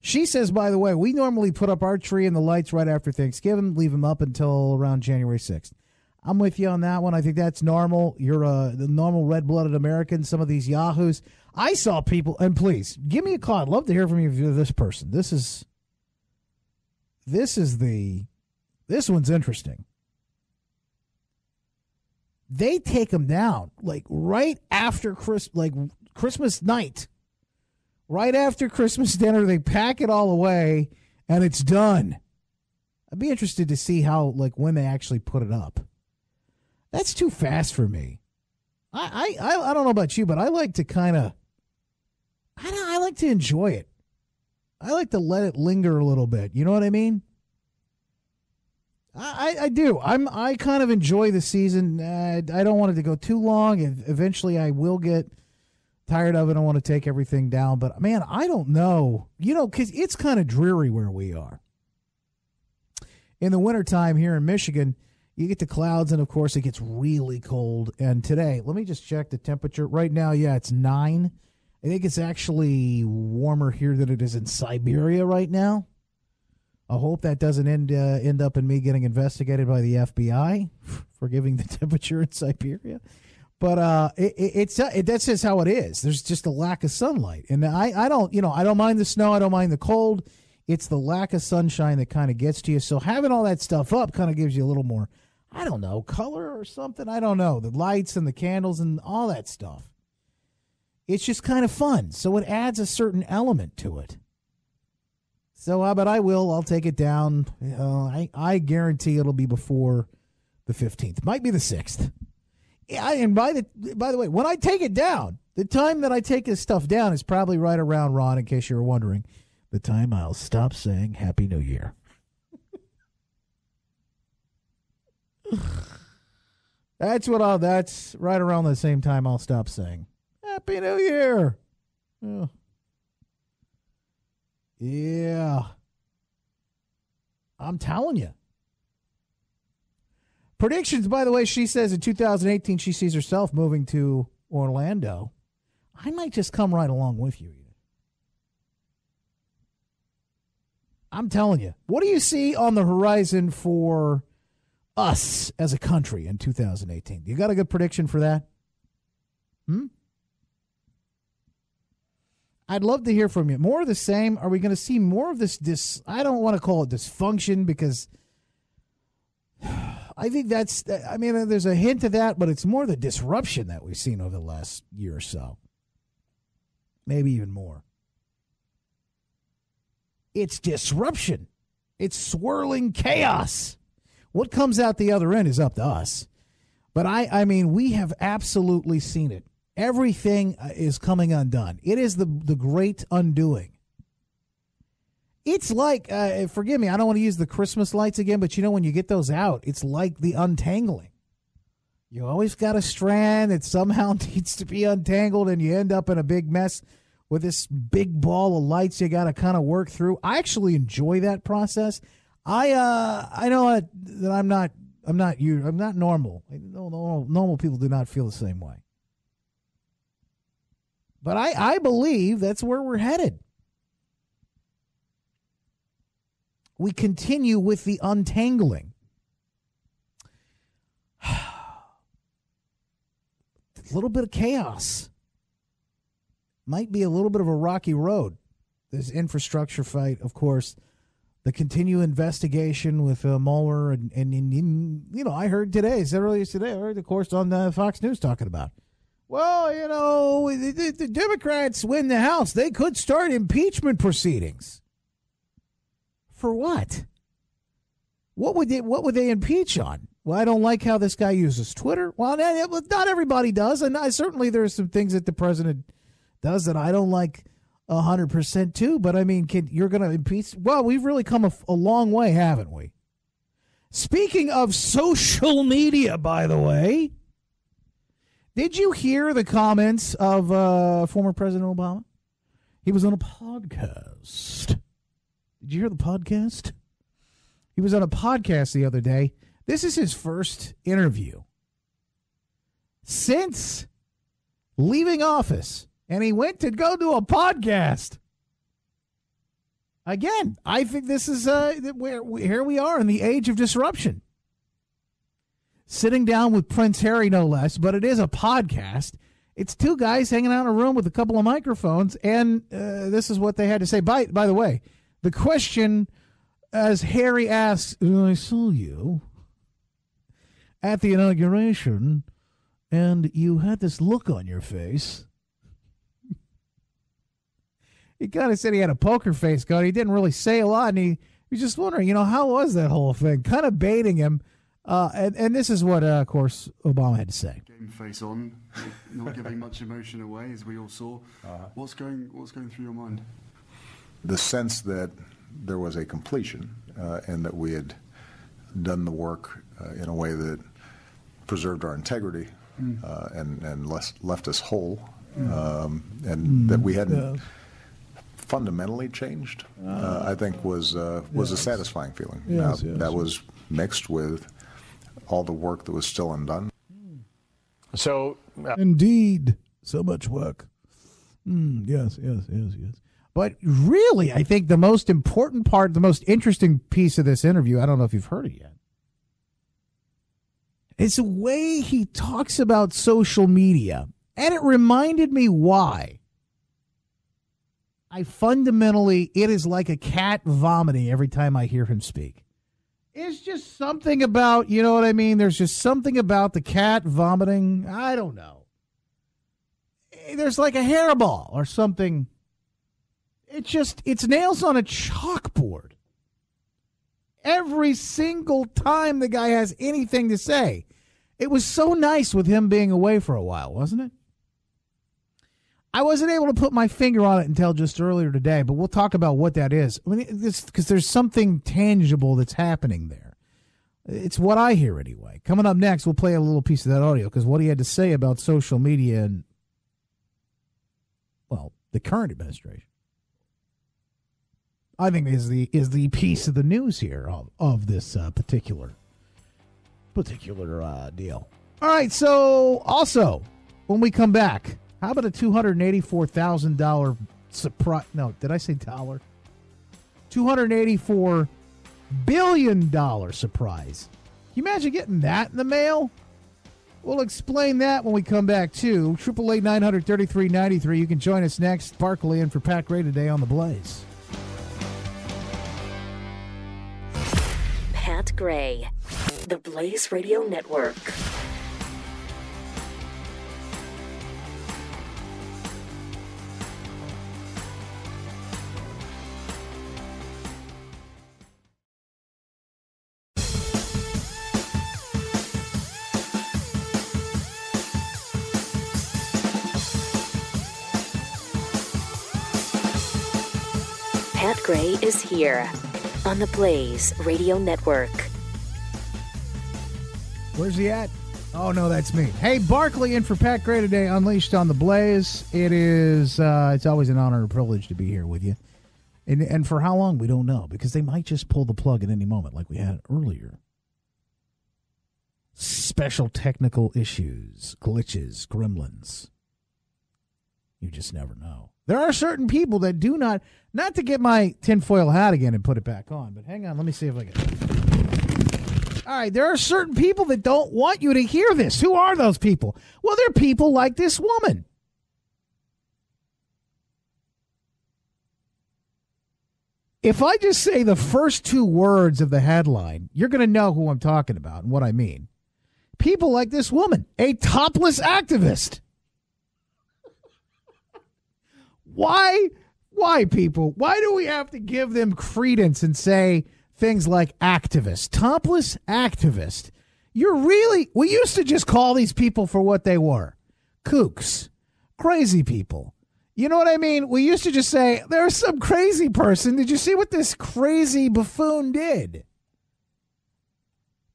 [SPEAKER 2] She says, by the way, we normally put up our tree and the lights right after Thanksgiving, leave them up until around January 6th. I'm with you on that one. I think that's normal. You're uh, a normal red blooded American. Some of these yahoos. I saw people, and please give me a call. I'd love to hear from you if you're this person. This is this is the this one's interesting. They take them down like right after Chris, like Christmas night, right after Christmas dinner. They pack it all away, and it's done. I'd be interested to see how like when they actually put it up. That's too fast for me. I I, I don't know about you, but I like to kind of I don't, I like to enjoy it. I like to let it linger a little bit. You know what I mean? I, I, I do. I'm I kind of enjoy the season. Uh, I don't want it to go too long. Eventually, I will get tired of it. I want to take everything down. But man, I don't know. You know, because it's kind of dreary where we are. In the wintertime here in Michigan, you get the clouds, and of course, it gets really cold. And today, let me just check the temperature. Right now, yeah, it's nine I think it's actually warmer here than it is in Siberia right now. I hope that doesn't end uh, end up in me getting investigated by the FBI for giving the temperature in Siberia. But uh, it, it, it's it, that's just how it is. There's just a lack of sunlight, and I I don't you know I don't mind the snow. I don't mind the cold. It's the lack of sunshine that kind of gets to you. So having all that stuff up kind of gives you a little more, I don't know, color or something. I don't know the lights and the candles and all that stuff. It's just kind of fun. So it adds a certain element to it. So, uh, but I will. I'll take it down. Uh, I I guarantee it'll be before the fifteenth. Might be the sixth. Yeah, and by the by the way, when I take it down, the time that I take this stuff down is probably right around Ron. In case you were wondering, the time I'll stop saying Happy New Year. that's what I'll. That's right around the same time I'll stop saying Happy New Year. Oh. Yeah. I'm telling you. Predictions, by the way, she says in 2018 she sees herself moving to Orlando. I might just come right along with you. I'm telling you. What do you see on the horizon for us as a country in 2018? You got a good prediction for that? Hmm? I'd love to hear from you. More of the same. Are we going to see more of this? This I don't want to call it dysfunction because I think that's. I mean, there's a hint of that, but it's more the disruption that we've seen over the last year or so. Maybe even more. It's disruption. It's swirling chaos. What comes out the other end is up to us. But I, I mean, we have absolutely seen it everything uh, is coming undone. It is the the great undoing. It's like, uh, forgive me, I don't want to use the Christmas lights again, but you know when you get those out, it's like the untangling. You always got a strand that somehow needs to be untangled, and you end up in a big mess with this big ball of lights you got to kind of work through. I actually enjoy that process. I uh, I know that I'm not I'm not you I'm not normal. Normal normal people do not feel the same way. But I, I believe that's where we're headed. We continue with the untangling. a little bit of chaos. Might be a little bit of a rocky road. This infrastructure fight, of course, the continued investigation with uh, Mueller, and, and, and, you know, I heard today, said earlier today, I heard, of course, on uh, Fox News talking about well, you know, the, the Democrats win the House. They could start impeachment proceedings. For what? What would they What would they impeach on? Well, I don't like how this guy uses Twitter. Well, not everybody does, and I, certainly there are some things that the president does that I don't like hundred percent too. But I mean, can, you're going to impeach? Well, we've really come a, a long way, haven't we? Speaking of social media, by the way, did you hear the comments of uh, former President Obama? He was on a podcast. Did you hear the podcast? He was on a podcast the other day. This is his first interview since leaving office, and he went to go do a podcast. Again, I think this is uh, where here we are in the age of disruption sitting down with Prince Harry, no less, but it is a podcast. It's two guys hanging out in a room with a couple of microphones, and uh, this is what they had to say. By, by the way, the question as Harry asks, I saw you at the inauguration, and you had this look on your face. he kind of said he had a poker face going. He didn't really say a lot, and he, he was just wondering, you know, how was that whole thing? Kind of baiting him uh, and, and this is what, uh, of course, Obama had to say.
[SPEAKER 7] Game face on, not giving much emotion away, as we all saw. Uh-huh. What's going What's going through your mind?
[SPEAKER 8] The sense that there was a completion, uh, and that we had done the work uh, in a way that preserved our integrity mm. and and left, left us whole, mm. um, and mm. that we hadn't. Yeah fundamentally changed, uh, I think was uh, was yes. a satisfying feeling. Yes, now, yes. That was mixed with all the work that was still undone.
[SPEAKER 2] So, uh, indeed, so much work. Mm, yes, yes, yes, yes. But really, I think the most important part, the most interesting piece of this interview, I don't know if you've heard it yet, is the way he talks about social media. And it reminded me why. I fundamentally, it is like a cat vomiting every time I hear him speak. It's just something about, you know what I mean? There's just something about the cat vomiting. I don't know. Eh, there's like a hairball or something. It's just, it's nails on a chalkboard. Every single time the guy has anything to say. It was so nice with him being away for a while, wasn't it? I wasn't able to put my finger on it until just earlier today, but we'll talk about what that is. I mean, because there's something tangible that's happening there. It's what I hear anyway. Coming up next, we'll play a little piece of that audio because what he had to say about social media and, well, the current administration. I think is the is the piece of the news here of, of this uh, particular particular uh, deal. All right, so also when we come back, how about a two hundred and eighty-four thousand dollar surprise? No, did I say dollar? Two hundred eighty-four billion dollar surprise. Can you imagine getting that in the mail? We'll explain that when we come back too. Triple eight nine hundred thirty-three ninety-three. You can join us next. Barclay in for Pat Gray today on the Blaze.
[SPEAKER 1] Pat Gray, the Blaze Radio Network. Gray is here on the Blaze Radio Network.
[SPEAKER 2] Where's he at? Oh no, that's me. Hey, Barclay in for Pat Gray today, unleashed on the Blaze. It is. Uh, it's always an honor and privilege to be here with you, and and for how long we don't know because they might just pull the plug at any moment, like we had earlier. Special technical issues, glitches, gremlins. You just never know. There are certain people that do not, not to get my tinfoil hat again and put it back on, but hang on, let me see if I can. All right, there are certain people that don't want you to hear this. Who are those people? Well, they're people like this woman. If I just say the first two words of the headline, you're going to know who I'm talking about and what I mean. People like this woman, a topless activist. Why? Why, people? Why do we have to give them credence and say things like activist, topless activist? You're really, we used to just call these people for what they were kooks, crazy people. You know what I mean? We used to just say, there's some crazy person. Did you see what this crazy buffoon did?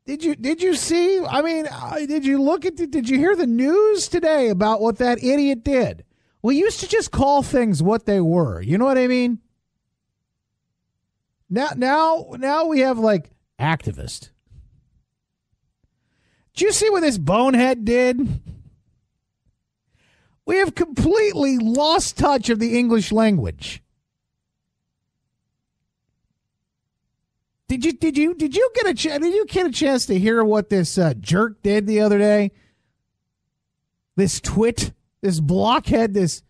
[SPEAKER 2] Did you did you see? I mean, uh, did you look at the, did you hear the news today about what that idiot did? We used to just call things what they were. You know what I mean? Now, now, now we have like activist. Did you see what this bonehead did? We have completely lost touch of the English language. Did you did you did you get a ch- did you get a chance to hear what this uh, jerk did the other day? This twit this blockhead, this.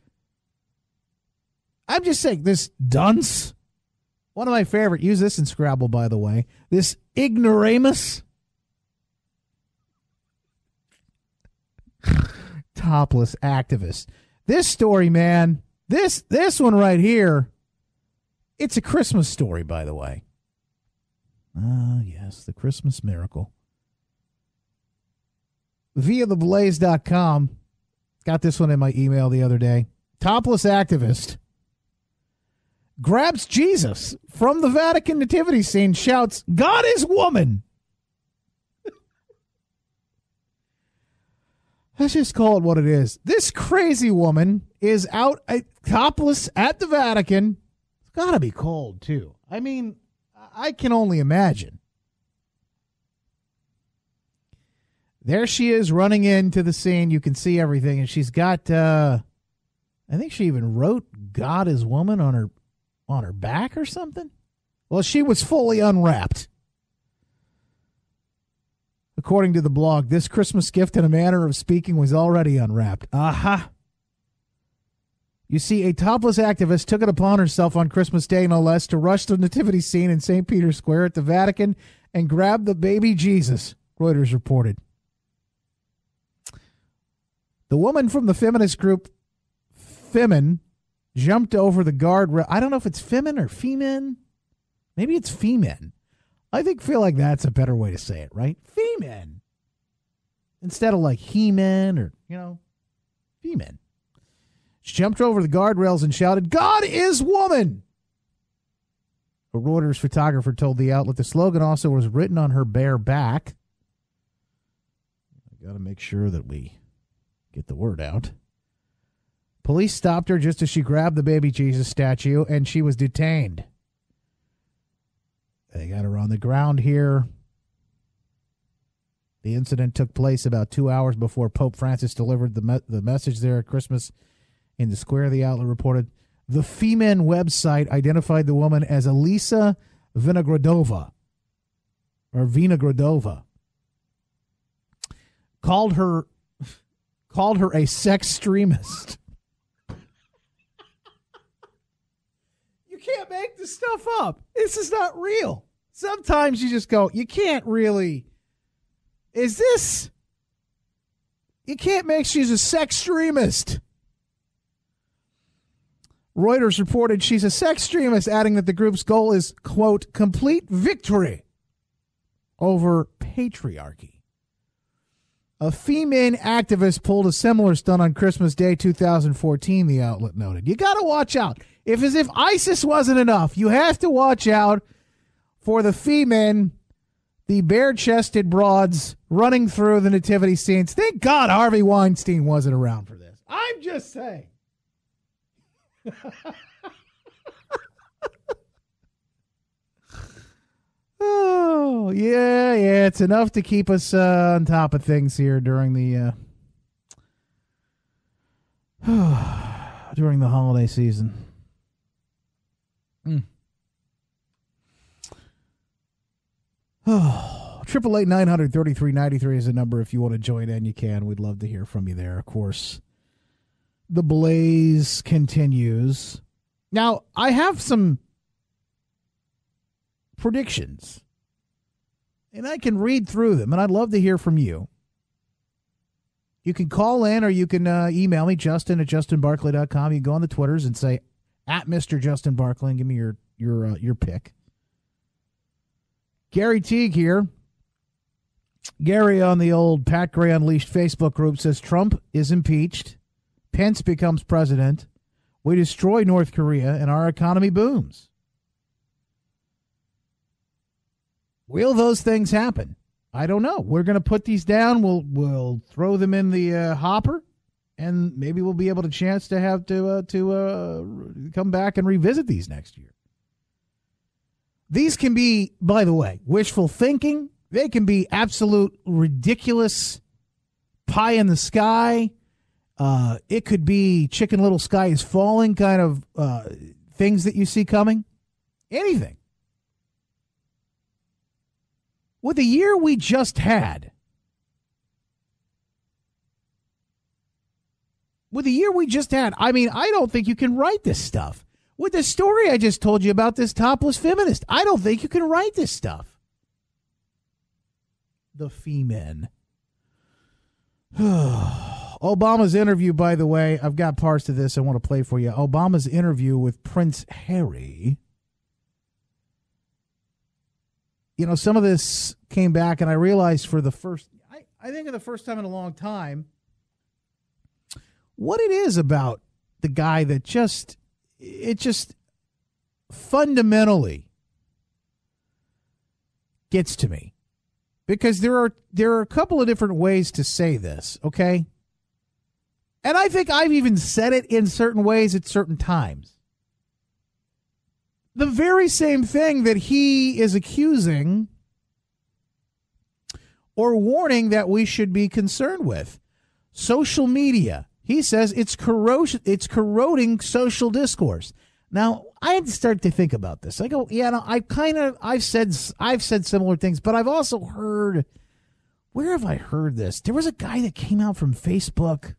[SPEAKER 2] I'm just saying, this dunce. One of my favorite. Use this in Scrabble, by the way. This ignoramus. Topless activist. This story, man. This this one right here. It's a Christmas story, by the way. Ah, yes, the Christmas miracle. Via theblaze.com. Got this one in my email the other day. Topless activist grabs Jesus from the Vatican nativity scene, shouts, God is woman. Let's just call it what it is. This crazy woman is out uh, topless at the Vatican. It's got to be cold, too. I mean, I can only imagine. There she is running into the scene. You can see everything, and she's got uh, I think she even wrote God is woman on her on her back or something. Well, she was fully unwrapped. According to the blog, this Christmas gift, in a manner of speaking, was already unwrapped. Aha. Uh-huh. You see, a topless activist took it upon herself on Christmas Day, no less, to rush the nativity scene in St. Peter's Square at the Vatican and grab the baby Jesus, Reuters reported. The woman from the feminist group Femen jumped over the guardrail. I don't know if it's Femin or Femin. Maybe it's Femin. I think feel like that's a better way to say it, right? Femin. Instead of like He-Man or, you know, Femin. She jumped over the guardrails and shouted, God is woman! A Reuters photographer told the outlet the slogan also was written on her bare back. I got to make sure that we get the word out. Police stopped her just as she grabbed the baby Jesus statue and she was detained. They got her on the ground here. The incident took place about two hours before Pope Francis delivered the, me- the message there at Christmas in the square, the outlet reported. The Femen website identified the woman as Elisa Vinogradova or Vinogradova. Called her called her a sex extremist. you can't make this stuff up. This is not real. Sometimes you just go, you can't really. Is this? You can't make she's a sex extremist. Reuters reported she's a sex extremist, adding that the group's goal is, quote, complete victory over patriarchy. A female activist pulled a similar stunt on Christmas Day 2014, the outlet noted. You got to watch out. If as if ISIS wasn't enough, you have to watch out for the female, the bare chested broads running through the nativity scenes. Thank God Harvey Weinstein wasn't around for this. I'm just saying. oh yeah, yeah. It's enough to keep us uh, on top of things here during the uh, during the holiday season. Oh, triple eight nine hundred thirty three ninety three is a number. If you want to join in, you can. We'd love to hear from you there. Of course, the blaze continues. Now, I have some predictions, and I can read through them, and I'd love to hear from you. You can call in or you can uh, email me, Justin at justinbarclay.com. You can go on the Twitters and say, at Mr. Justin Barclay, and give me your, your, uh, your pick. Gary Teague here. Gary on the old Pat Gray Unleashed Facebook group says Trump is impeached. Pence becomes president, we destroy North Korea and our economy booms. Will those things happen? I don't know. We're going to put these down. We'll we'll throw them in the uh, hopper, and maybe we'll be able to chance to have to uh, to uh, come back and revisit these next year. These can be, by the way, wishful thinking. They can be absolute ridiculous pie in the sky uh, it could be Chicken Little Sky is Falling kind of uh, things that you see coming. Anything. With the year we just had, with the year we just had, I mean, I don't think you can write this stuff. With the story I just told you about this topless feminist, I don't think you can write this stuff. The Femen. Obama's interview, by the way, I've got parts of this I want to play for you. Obama's interview with Prince Harry. You know, some of this came back, and I realized for the first, I, I think, for the first time in a long time, what it is about the guy that just, it just fundamentally gets to me because there are there are a couple of different ways to say this okay and I think I've even said it in certain ways at certain times. The very same thing that he is accusing or warning that we should be concerned with social media, He says it's corrosion, it's corroding social discourse. Now, I had to start to think about this. I go, yeah, no, I kind of, I've said, I've said similar things, but I've also heard, where have I heard this? There was a guy that came out from Facebook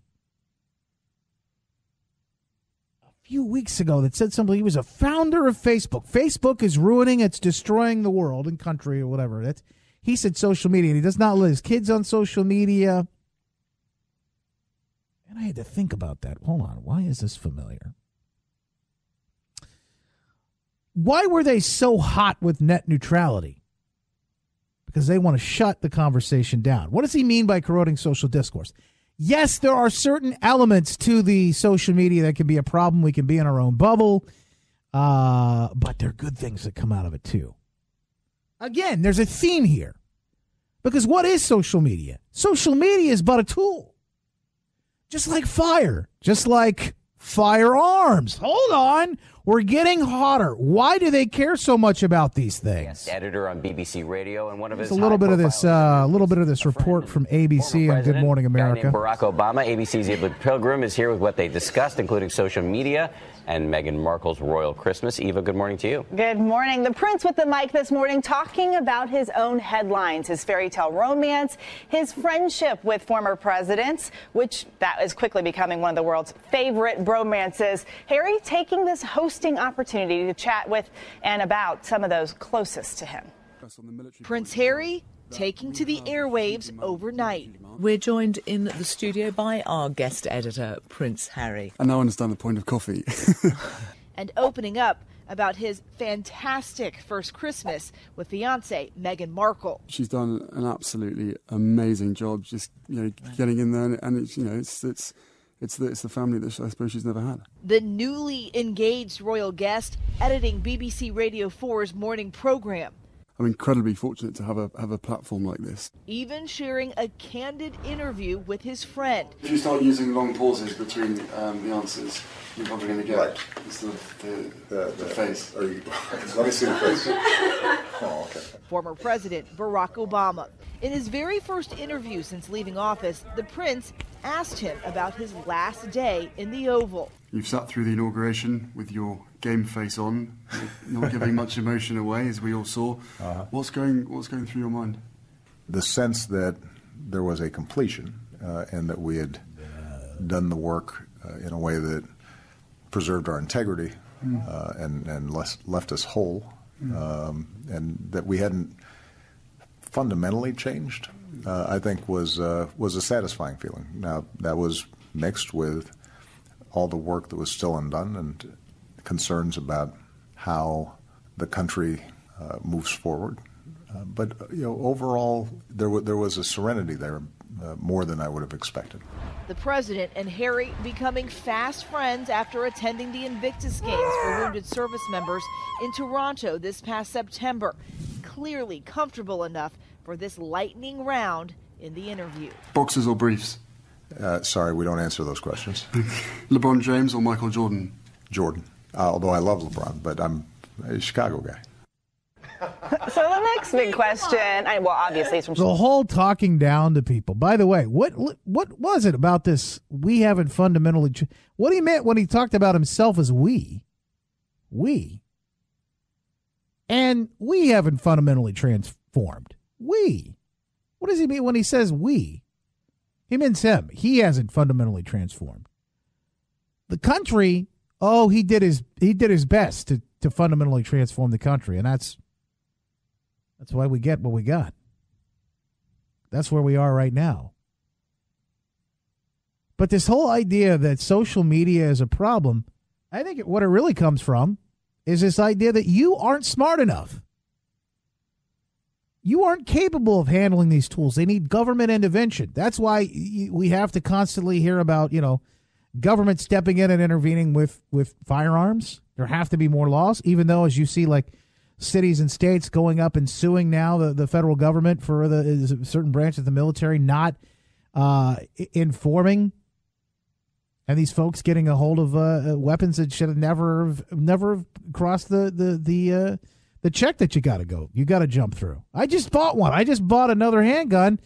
[SPEAKER 2] a few weeks ago that said something. He was a founder of Facebook. Facebook is ruining, it's destroying the world and country or whatever. That's, he said social media, and he does not let his kids on social media. And I had to think about that. Hold on. Why is this familiar? Why were they so hot with net neutrality? Because they want to shut the conversation down. What does he mean by corroding social discourse? Yes, there are certain elements to the social media that can be a problem. We can be in our own bubble, uh, but there are good things that come out of it too. Again, there's a theme here. Because what is social media? Social media is but a tool. Just like fire, just like firearms. Hold on. We're getting hotter. Why do they care so much about these things?
[SPEAKER 9] editor on BBC Radio and one of
[SPEAKER 2] There's
[SPEAKER 9] his
[SPEAKER 2] a little bit of this, uh, a little bit of this report from ABC on Good Morning America.
[SPEAKER 9] Barack Obama. ABC's Eva Pilgrim is here with what they discussed, including social media and Meghan Markle's royal Christmas. Eva, good morning to you.
[SPEAKER 10] Good morning. The prince with the mic this morning talking about his own headlines, his fairy tale romance, his friendship with former presidents, which that is quickly becoming one of the world's favorite bromances. Harry taking this hosting opportunity to chat with and about some of those closest to him.
[SPEAKER 11] Prince Harry taking to the airwaves overnight.
[SPEAKER 12] We're joined in the studio by our guest editor, Prince Harry.
[SPEAKER 7] I now understand the point of coffee.
[SPEAKER 11] and opening up about his fantastic first Christmas with fiance Meghan Markle.
[SPEAKER 7] She's done an absolutely amazing job, just you know, getting in there, and, and it's you know, it's it's it's the it's the family that I suppose she's never had.
[SPEAKER 11] The newly engaged royal guest editing BBC Radio 4's morning program.
[SPEAKER 7] I'm incredibly fortunate to have a have a platform like this.
[SPEAKER 11] Even sharing a candid interview with his friend.
[SPEAKER 7] If you start using long pauses between um, the answers, you're probably going to get right. the, the, the, the, face.
[SPEAKER 8] Are you, let me see the face. oh, okay.
[SPEAKER 11] Former President Barack Obama. In his very first interview since leaving office, the prince asked him about his last day in the Oval.
[SPEAKER 7] You've sat through the inauguration with your game face on, not giving much emotion away, as we all saw. Uh-huh. What's going What's going through your mind?
[SPEAKER 8] The sense that there was a completion, uh, and that we had done the work uh, in a way that preserved our integrity mm. uh, and and left, left us whole, mm. um, and that we hadn't fundamentally changed. Uh, I think was uh, was a satisfying feeling. Now that was mixed with all the work that was still undone and concerns about how the country uh, moves forward. Uh, but you know, overall, there w- there was a serenity there, uh, more than I would have expected.
[SPEAKER 11] The president and Harry becoming fast friends after attending the Invictus Games for wounded service members in Toronto this past September. Clearly comfortable enough for this lightning round in the interview.
[SPEAKER 7] Boxes or briefs?
[SPEAKER 8] Uh, sorry, we don't answer those questions.
[SPEAKER 7] LeBron James or Michael Jordan?
[SPEAKER 8] Jordan. Uh, although I love LeBron, but I'm a Chicago guy.
[SPEAKER 10] so the next big question, I, well, obviously, it's from
[SPEAKER 2] the whole talking down to people. By the way, what what was it about this? We haven't fundamentally. What he meant when he talked about himself as we, we, and we haven't fundamentally transformed. We. What does he mean when he says we? He means him. He hasn't fundamentally transformed. The country, oh, he did his he did his best to, to fundamentally transform the country, and that's that's why we get what we got. That's where we are right now. But this whole idea that social media is a problem, I think what it really comes from is this idea that you aren't smart enough. You aren't capable of handling these tools. They need government intervention. That's why we have to constantly hear about, you know, government stepping in and intervening with with firearms. There have to be more laws, even though, as you see, like cities and states going up and suing now the, the federal government for the certain branch of the military not uh, informing and these folks getting a hold of uh, weapons that should have never never crossed the the the uh, the check that you got to go you got to jump through. I just bought one. I just bought another handgun,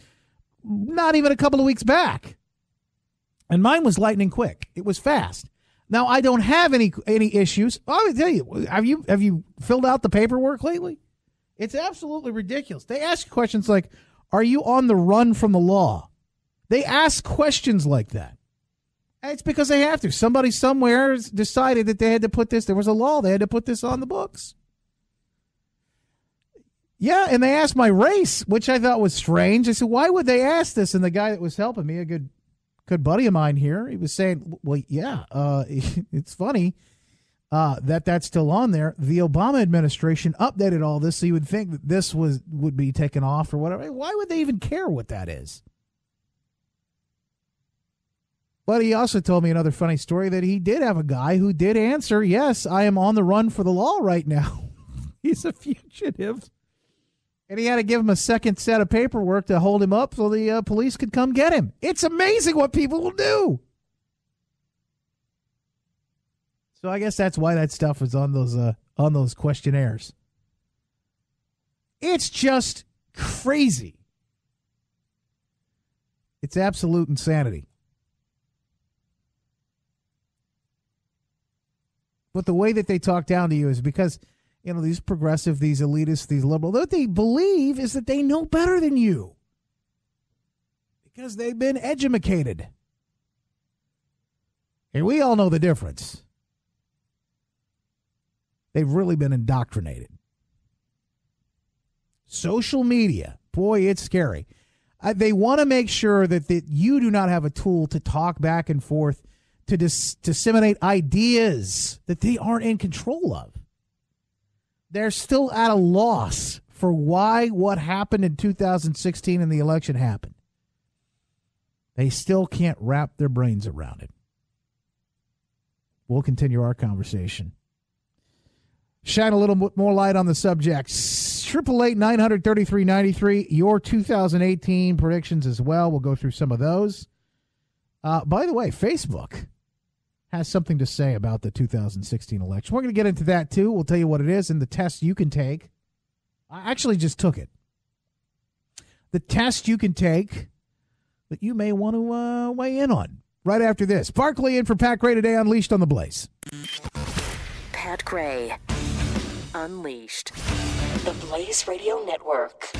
[SPEAKER 2] not even a couple of weeks back. And mine was lightning quick. It was fast. Now I don't have any any issues. I'll tell you, have you have you filled out the paperwork lately? It's absolutely ridiculous. They ask questions like, "Are you on the run from the law?" They ask questions like that. And it's because they have to. Somebody somewhere decided that they had to put this. There was a law. They had to put this on the books. Yeah, and they asked my race, which I thought was strange. I said, "Why would they ask this?" And the guy that was helping me, a good good buddy of mine here, he was saying, "Well, yeah, uh, it's funny uh, that that's still on there. The Obama administration updated all this, so you would think that this was would be taken off or whatever. Why would they even care what that is?" But he also told me another funny story that he did have a guy who did answer, "Yes, I am on the run for the law right now. He's a fugitive." And he had to give him a second set of paperwork to hold him up so the uh, police could come get him. It's amazing what people will do. So I guess that's why that stuff was on those uh, on those questionnaires. It's just crazy. It's absolute insanity. But the way that they talk down to you is because you know, these progressive, these elitists, these liberal, what they believe is that they know better than you because they've been educated. And we all know the difference. They've really been indoctrinated. Social media, boy, it's scary. Uh, they want to make sure that, that you do not have a tool to talk back and forth to dis- disseminate ideas that they aren't in control of they're still at a loss for why what happened in 2016 and the election happened. They still can't wrap their brains around it. We'll continue our conversation. Shine a little bit more light on the subject. Triple eight nine hundred thirty three ninety three. Your 2018 predictions as well. We'll go through some of those. Uh, by the way, Facebook has something to say about the 2016 election. We're going to get into that too. We'll tell you what it is and the test you can take. I actually just took it. The test you can take that you may want to uh, weigh in on right after this. Barclay in for Pat Gray today, Unleashed on the Blaze.
[SPEAKER 1] Pat Gray, Unleashed, the Blaze Radio Network.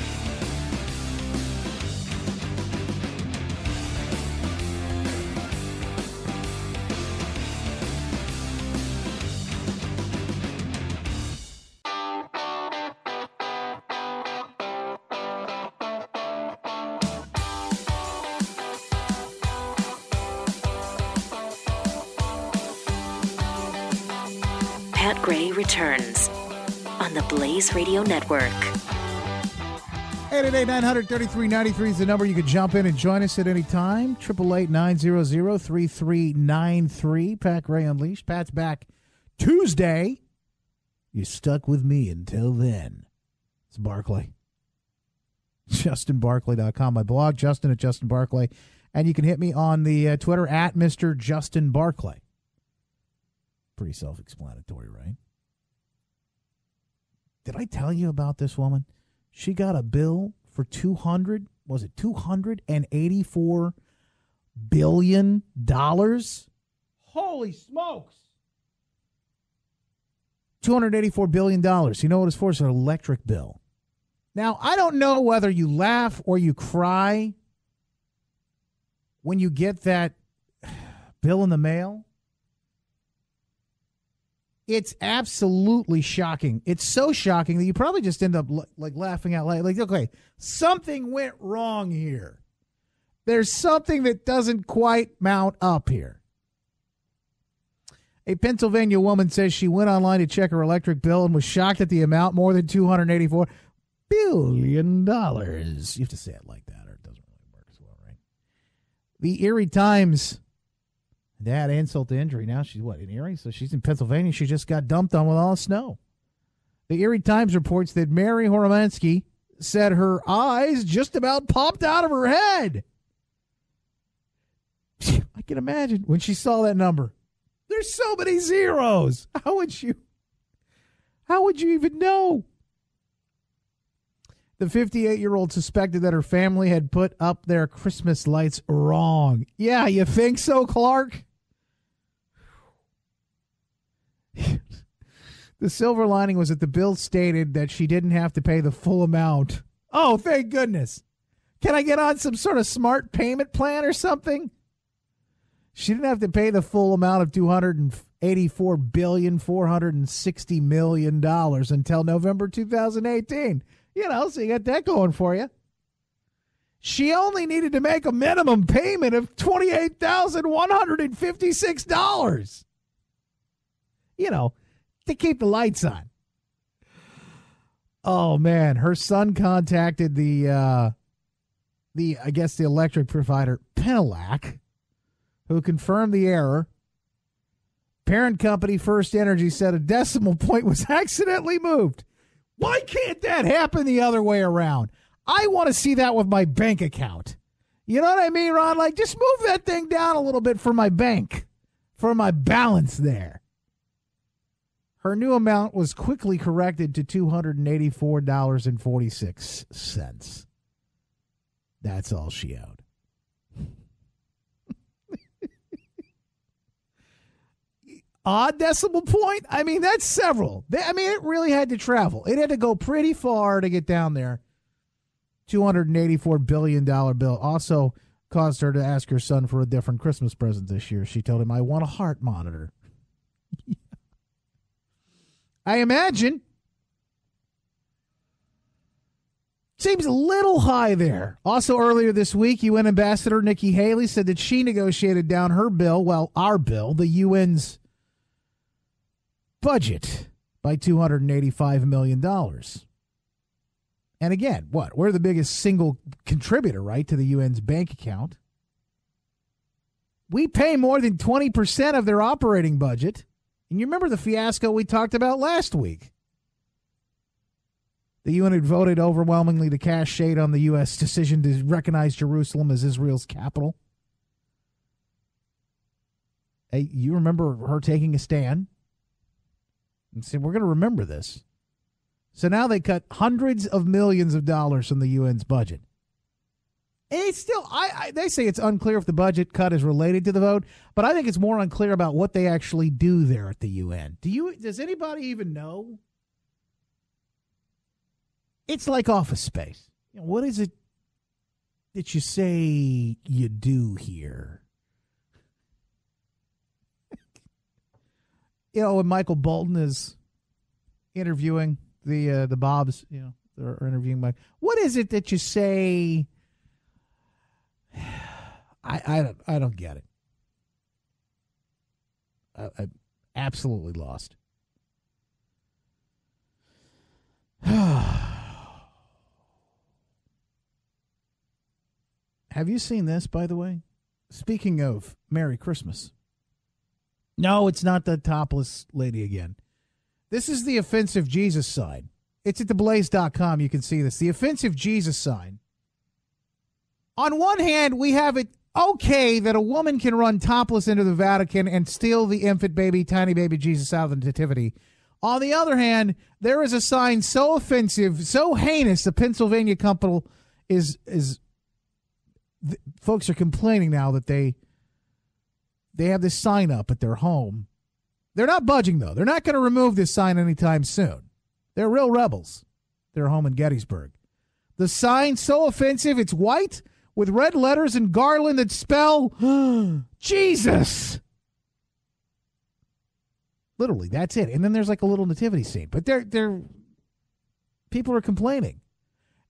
[SPEAKER 1] Gray returns on the Blaze Radio Network.
[SPEAKER 2] 888-933-93 is the number. You can jump in and join us at any time. 888-900-3393. Pat Gray Unleashed. Pat's back Tuesday. You stuck with me until then. It's Barclay. JustinBarclay.com. My blog, Justin at Justin Barclay. And you can hit me on the uh, Twitter at Mr. Justin Barclay. Pretty self explanatory, right? Did I tell you about this woman? She got a bill for 200, was it 284 billion dollars? Holy smokes. 284 billion dollars. You know what it's for? It's an electric bill. Now, I don't know whether you laugh or you cry when you get that bill in the mail. It's absolutely shocking. It's so shocking that you probably just end up like laughing out loud. Like, okay, something went wrong here. There's something that doesn't quite mount up here. A Pennsylvania woman says she went online to check her electric bill and was shocked at the amount more than 284 billion dollars. You have to say it like that or it doesn't really work as well, right? The Erie Times that insult to injury. Now she's what in Erie, so she's in Pennsylvania. She just got dumped on with all the snow. The Erie Times reports that Mary Horomanski said her eyes just about popped out of her head. I can imagine when she saw that number. There's so many zeros. How would you? How would you even know? The 58 year old suspected that her family had put up their Christmas lights wrong. Yeah, you think so, Clark? the silver lining was that the bill stated that she didn't have to pay the full amount. Oh, thank goodness. Can I get on some sort of smart payment plan or something? She didn't have to pay the full amount of two hundred and eighty-four billion four hundred and sixty million dollars until November two thousand eighteen. You know, so you got that going for you. She only needed to make a minimum payment of twenty-eight thousand one hundred and fifty-six dollars. You know, to keep the lights on. Oh man, her son contacted the uh the I guess the electric provider Penelec who confirmed the error. Parent company First Energy said a decimal point was accidentally moved. Why can't that happen the other way around? I want to see that with my bank account. You know what I mean, Ron? Like, just move that thing down a little bit for my bank, for my balance there. Her new amount was quickly corrected to $284.46. That's all she owed. odd decimal point. I mean, that's several. I mean, it really had to travel. It had to go pretty far to get down there. $284 billion bill also caused her to ask her son for a different Christmas present this year. She told him, I want a heart monitor. I imagine. Seems a little high there. Also, earlier this week, UN Ambassador Nikki Haley said that she negotiated down her bill, well, our bill, the UN's budget by $285 million. And again, what? We're the biggest single contributor, right, to the UN's bank account. We pay more than 20% of their operating budget. And you remember the fiasco we talked about last week. The UN had voted overwhelmingly to cast shade on the U.S. decision to recognize Jerusalem as Israel's capital. Hey, you remember her taking a stand and saying, We're going to remember this. So now they cut hundreds of millions of dollars from the UN's budget. And it's still, I, I, they say it's unclear if the budget cut is related to the vote, but I think it's more unclear about what they actually do there at the UN. Do you? Does anybody even know? It's like Office Space. What is it that you say you do here? you know, when Michael Bolton is interviewing the uh, the Bobs, you know, they're interviewing Mike. What is it that you say? I I don't I don't get it. I, I'm absolutely lost. Have you seen this, by the way? Speaking of Merry Christmas. No, it's not the topless lady again. This is the offensive Jesus sign. It's at theblaze.com. You can see this. The offensive Jesus sign. On one hand, we have it okay that a woman can run topless into the Vatican and steal the infant baby, tiny baby Jesus out of the nativity. On the other hand, there is a sign so offensive, so heinous, the Pennsylvania couple is is folks are complaining now that they they have this sign up at their home. They're not budging though. They're not going to remove this sign anytime soon. They're real rebels. They're home in Gettysburg. The sign so offensive, it's white with red letters and garland that spell Jesus. Literally, that's it. And then there's like a little nativity scene. But they're they're people are complaining.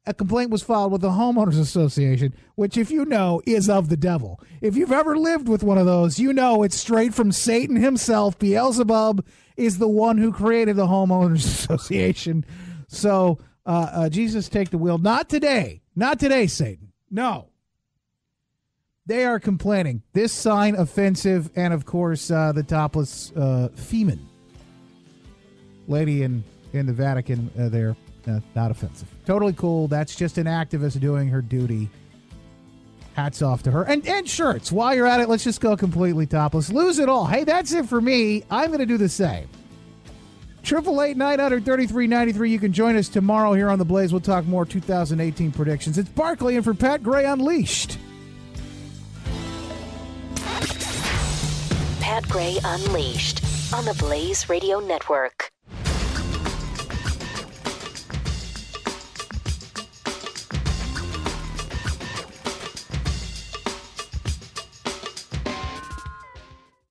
[SPEAKER 2] A complaint was filed with the homeowners association, which if you know is of the devil. If you've ever lived with one of those, you know it's straight from Satan himself. Beelzebub is the one who created the homeowners association. So, uh, uh, Jesus take the wheel. Not today. Not today, Satan. No. They are complaining. This sign offensive, and of course, uh, the topless uh, lady in in the Vatican uh, there, uh, not offensive. Totally cool. That's just an activist doing her duty. Hats off to her. And and shirts. While you're at it, let's just go completely topless. Lose it all. Hey, that's it for me. I'm going to do the same. Triple eight nine hundred thirty three ninety three. You can join us tomorrow here on the Blaze. We'll talk more 2018 predictions. It's Barclay and for Pat Gray Unleashed.
[SPEAKER 1] Pat Gray Unleashed on the Blaze Radio Network.